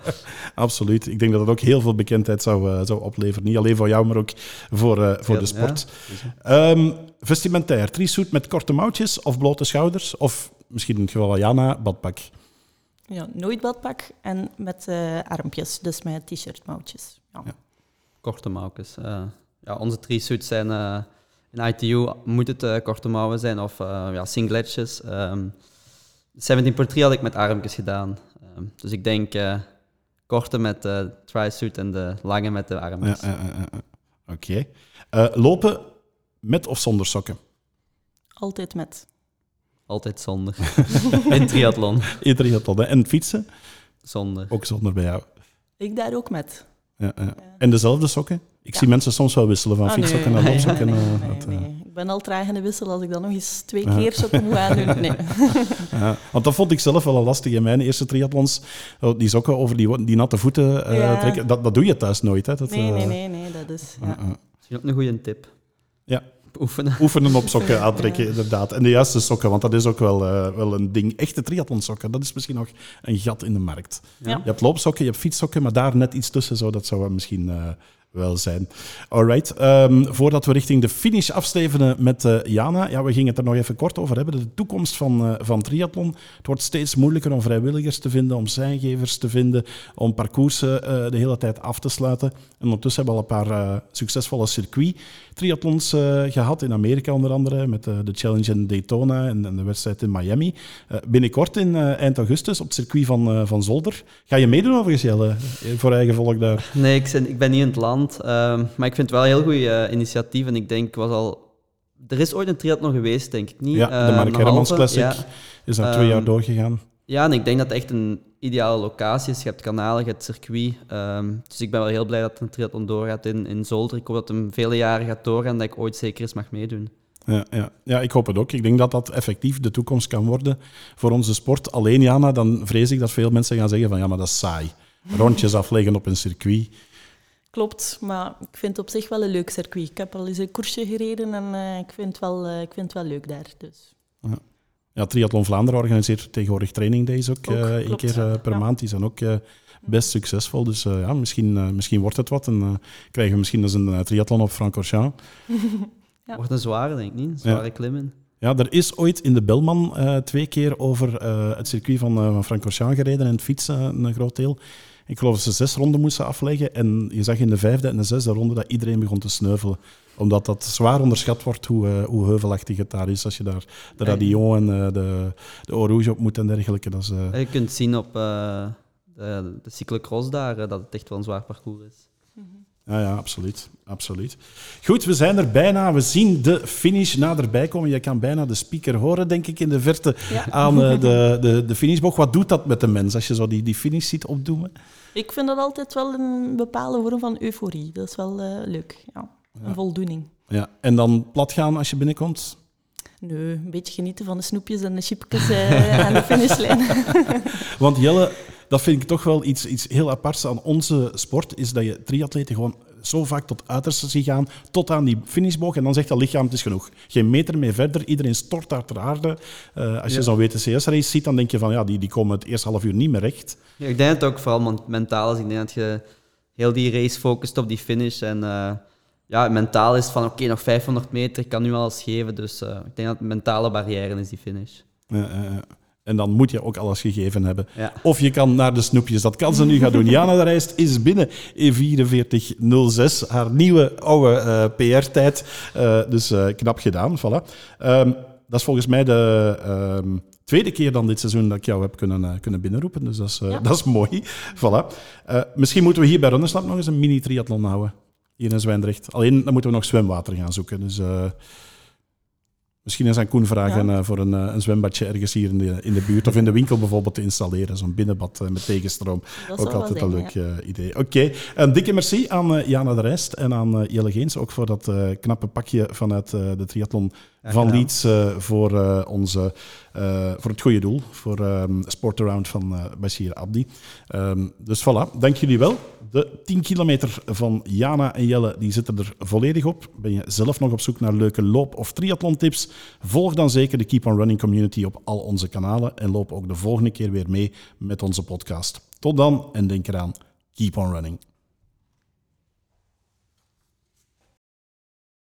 [LAUGHS] Absoluut. Ik denk dat het ook heel veel bekendheid zou, zou opleveren. Niet alleen voor jou, maar ook voor, voor de Ja, sport. sowieso. Ehm, vestimentair, trisuit met korte mouwtjes of blote schouders? Of misschien in het geval van Jana, badpak. Ja, nooit badpak en met eh, armpjes, dus met t-shirtmouwtjes. Ja. Ja. Korte mouwtjes. eh. ja, onze drie suits zijn eh, in ITU moet het eh, korte mouwen zijn of eh, ja, singletjes. Ehm 17.3 had ik met armpjes gedaan. Ehm, dus ik denk eh, korte met de tri-suit en de lange met de Ja, armpjes. Oké. Eh, lopen met of zonder sokken? Altijd met. Altijd zonder. [LAUGHS] in triathlon. In triathlon, hè. En fietsen? Zonder. Ook zonder bij jou. Ik daar ook met. Ja, ja. En dezelfde sokken? Ik Ja. zie mensen soms wel wisselen van Ah, fietssokken nee. naar Nee, loopsokken. nee, eh, nee, dat, eh, nee. Ik ben al traag in de wissel als ik dan nog eens twee Ja. keer sokken moet aandoen. Nee. [LAUGHS] Ja, want dat vond ik zelf wel lastig in mijn eerste triathlons. Oh, Die sokken over die, die natte voeten eh, trekken. Dat, dat doe je thuis nooit. Hè? Dat, Nee, nee, nee, nee, dat is... eh. Misschien ook een goede tip. Ja. Oefenen. Oefenen op sokken [LAUGHS] aantrekken, inderdaad. En de juiste sokken, want dat is ook wel, eh, wel een ding. Echte triathlonsokken, dat is misschien nog een gat in de markt. Ja. Je hebt loopsokken, je hebt fietssokken, maar daar net iets tussen, zo, dat zou misschien eh, wel zijn. Alright, ehm, voordat we richting de finish afstevenen met eh, Jana, ja, we gingen het er nog even kort over hebben, de toekomst van, van triathlon. Het wordt steeds moeilijker om vrijwilligers te vinden, om zijngevers te vinden, om parcoursen de hele tijd af te sluiten. En ondertussen hebben we al een paar succesvolle circuit triathlons eh, gehad, in Amerika onder andere, met eh, de Challenge in Daytona en, en de wedstrijd in Miami. Eh, binnenkort in eind augustus op het circuit van, van Zolder. Ga je meedoen overigens, Jelle, voor eigen volk daar? Nee, ik, ben, ik ben niet in het land. ehm, maar ik vind het wel een heel goed initiatief. En ik denk, was al... Er is ooit een triathlon geweest, denk ik niet. Ja, de Ehm, Mark een Hermans Classic ja. is daar twee jaar Ehm, doorgegaan. Ja, en ik denk dat het echt een ideale locaties. Je hebt kanalen, je hebt circuit. Ehm, dus ik ben wel heel blij dat een triathlon doorgaat in, in Zolder. Ik hoop dat hem vele jaren gaat doorgaan, dat ik ooit zeker eens mag meedoen. Ja, ja. ja, ik hoop het ook. Ik denk dat dat effectief de toekomst kan worden voor onze sport. Alleen, Jana, dan vrees ik dat veel mensen gaan zeggen van ja, maar dat is saai. Rondjes [LAUGHS] afleggen op een circuit. Klopt, maar ik vind het op zich wel een leuk circuit. Ik heb al eens een koersje gereden en uh, ik, vind het wel, uh, ik vind het wel leuk daar. Dus. Ja. Ja, Triathlon Vlaanderen organiseert tegenwoordig training days ook, ook uh, één keer uh, per ja. maand. Die zijn ook uh, best succesvol. Dus ja, misschien, misschien wordt het wat. En krijgen we misschien eens een triathlon op Francorchamps. [LAUGHS] ja. Wordt een zware, denk ik niet. Een zware ja. klimmen. Ja, er is ooit in de Belman twee keer over het circuit van, van Francorchamps gereden en het fietsen een groot deel. Ik geloof dat ze zes ronden moesten afleggen. En je zag in de vijfde en de zesde ronde dat iedereen begon te sneuvelen. Omdat dat zwaar onderschat wordt hoe, uh, hoe heuvelachtig het daar is. Als je daar de Radion en uh, de, de Eau Rouge op moet en dergelijke. Dat is, uh... Je kunt zien op de, de cyclocross daar dat het echt wel een zwaar parcours is. Ja, ja, absoluut, absoluut. Goed, we zijn er bijna. We zien de finish naderbij komen. Je kan bijna de speaker horen, denk ik, in de verte ja. aan de, [LAUGHS] de, de finishbocht. Wat doet dat met de mens als je zo die, die finish ziet opdoemen? Ik vind dat altijd wel een bepaalde vorm van euforie. Dat is wel uh, leuk, ja. Een voldoening. Ja. En dan plat gaan als je binnenkomt? Nee, een beetje genieten van de snoepjes en de chipjes uh, aan de finishlijn. [LAUGHS] Want Jelle, dat vind ik toch wel iets, iets heel aparts aan onze sport, is dat je triatleten gewoon zo vaak tot uiterste zien gaan, tot aan die finishboog, en dan zegt dat lichaam, het is genoeg. Geen meter meer verder, iedereen stort daar ter aarde. Uh, als je ja. zo'n WTCS-race ziet, dan denk je van, ja, die, die komen het eerste half uur niet meer recht. Ja, ik denk dat het ook vooral mentaal is. Ik denk dat je heel die race focust op die finish en... Uh, ja, mentaal is van oké, okay, nog 500 meter, ik kan nu alles geven. Dus uh, ik denk dat het mentale barrière is, die finish. Ja, en dan moet je ook alles gegeven hebben. Ja. Of je kan naar de snoepjes. Dat kan ze nu gaan doen. Jana de Rijst is binnen in 44.06. Haar nieuwe oude uh, PR-tijd. Uh, dus knap gedaan. Voilà. Um, dat is volgens mij de um, tweede keer dan dit seizoen dat ik jou heb kunnen, kunnen binnenroepen. Dus dat is, ja. [LAUGHS] dat is mooi. Voilà. misschien moeten we hier bij Runnerslap nog eens een mini-triathlon houden. Hier in Zwijndrecht. Alleen dan moeten we nog zwemwater gaan zoeken. Dus... Misschien eens aan Koen vragen ja. uh, voor een, uh, een, zwembadje ergens hier in de, in de buurt of in de winkel bijvoorbeeld te installeren. Zo'n binnenbad met tegenstroom. Ook altijd een leuk ja. idee. Oké, okay. een dikke merci aan Jana de Rijst en aan Jelle Geens. Ook voor dat knappe pakje vanuit de triathlon van Leeds voor, onze, voor het goede doel. Voor um, Sport Around van Bashir Abdi. Um, dus voilà, dank jullie wel. De 10 kilometer van Jana en Jelle die zitten er volledig op. Ben je zelf nog op zoek naar leuke loop- of triathlon tips? Volg dan zeker de Keep on Running community op al onze kanalen en loop ook de volgende keer weer mee met onze podcast. Tot dan en denk eraan, keep on running.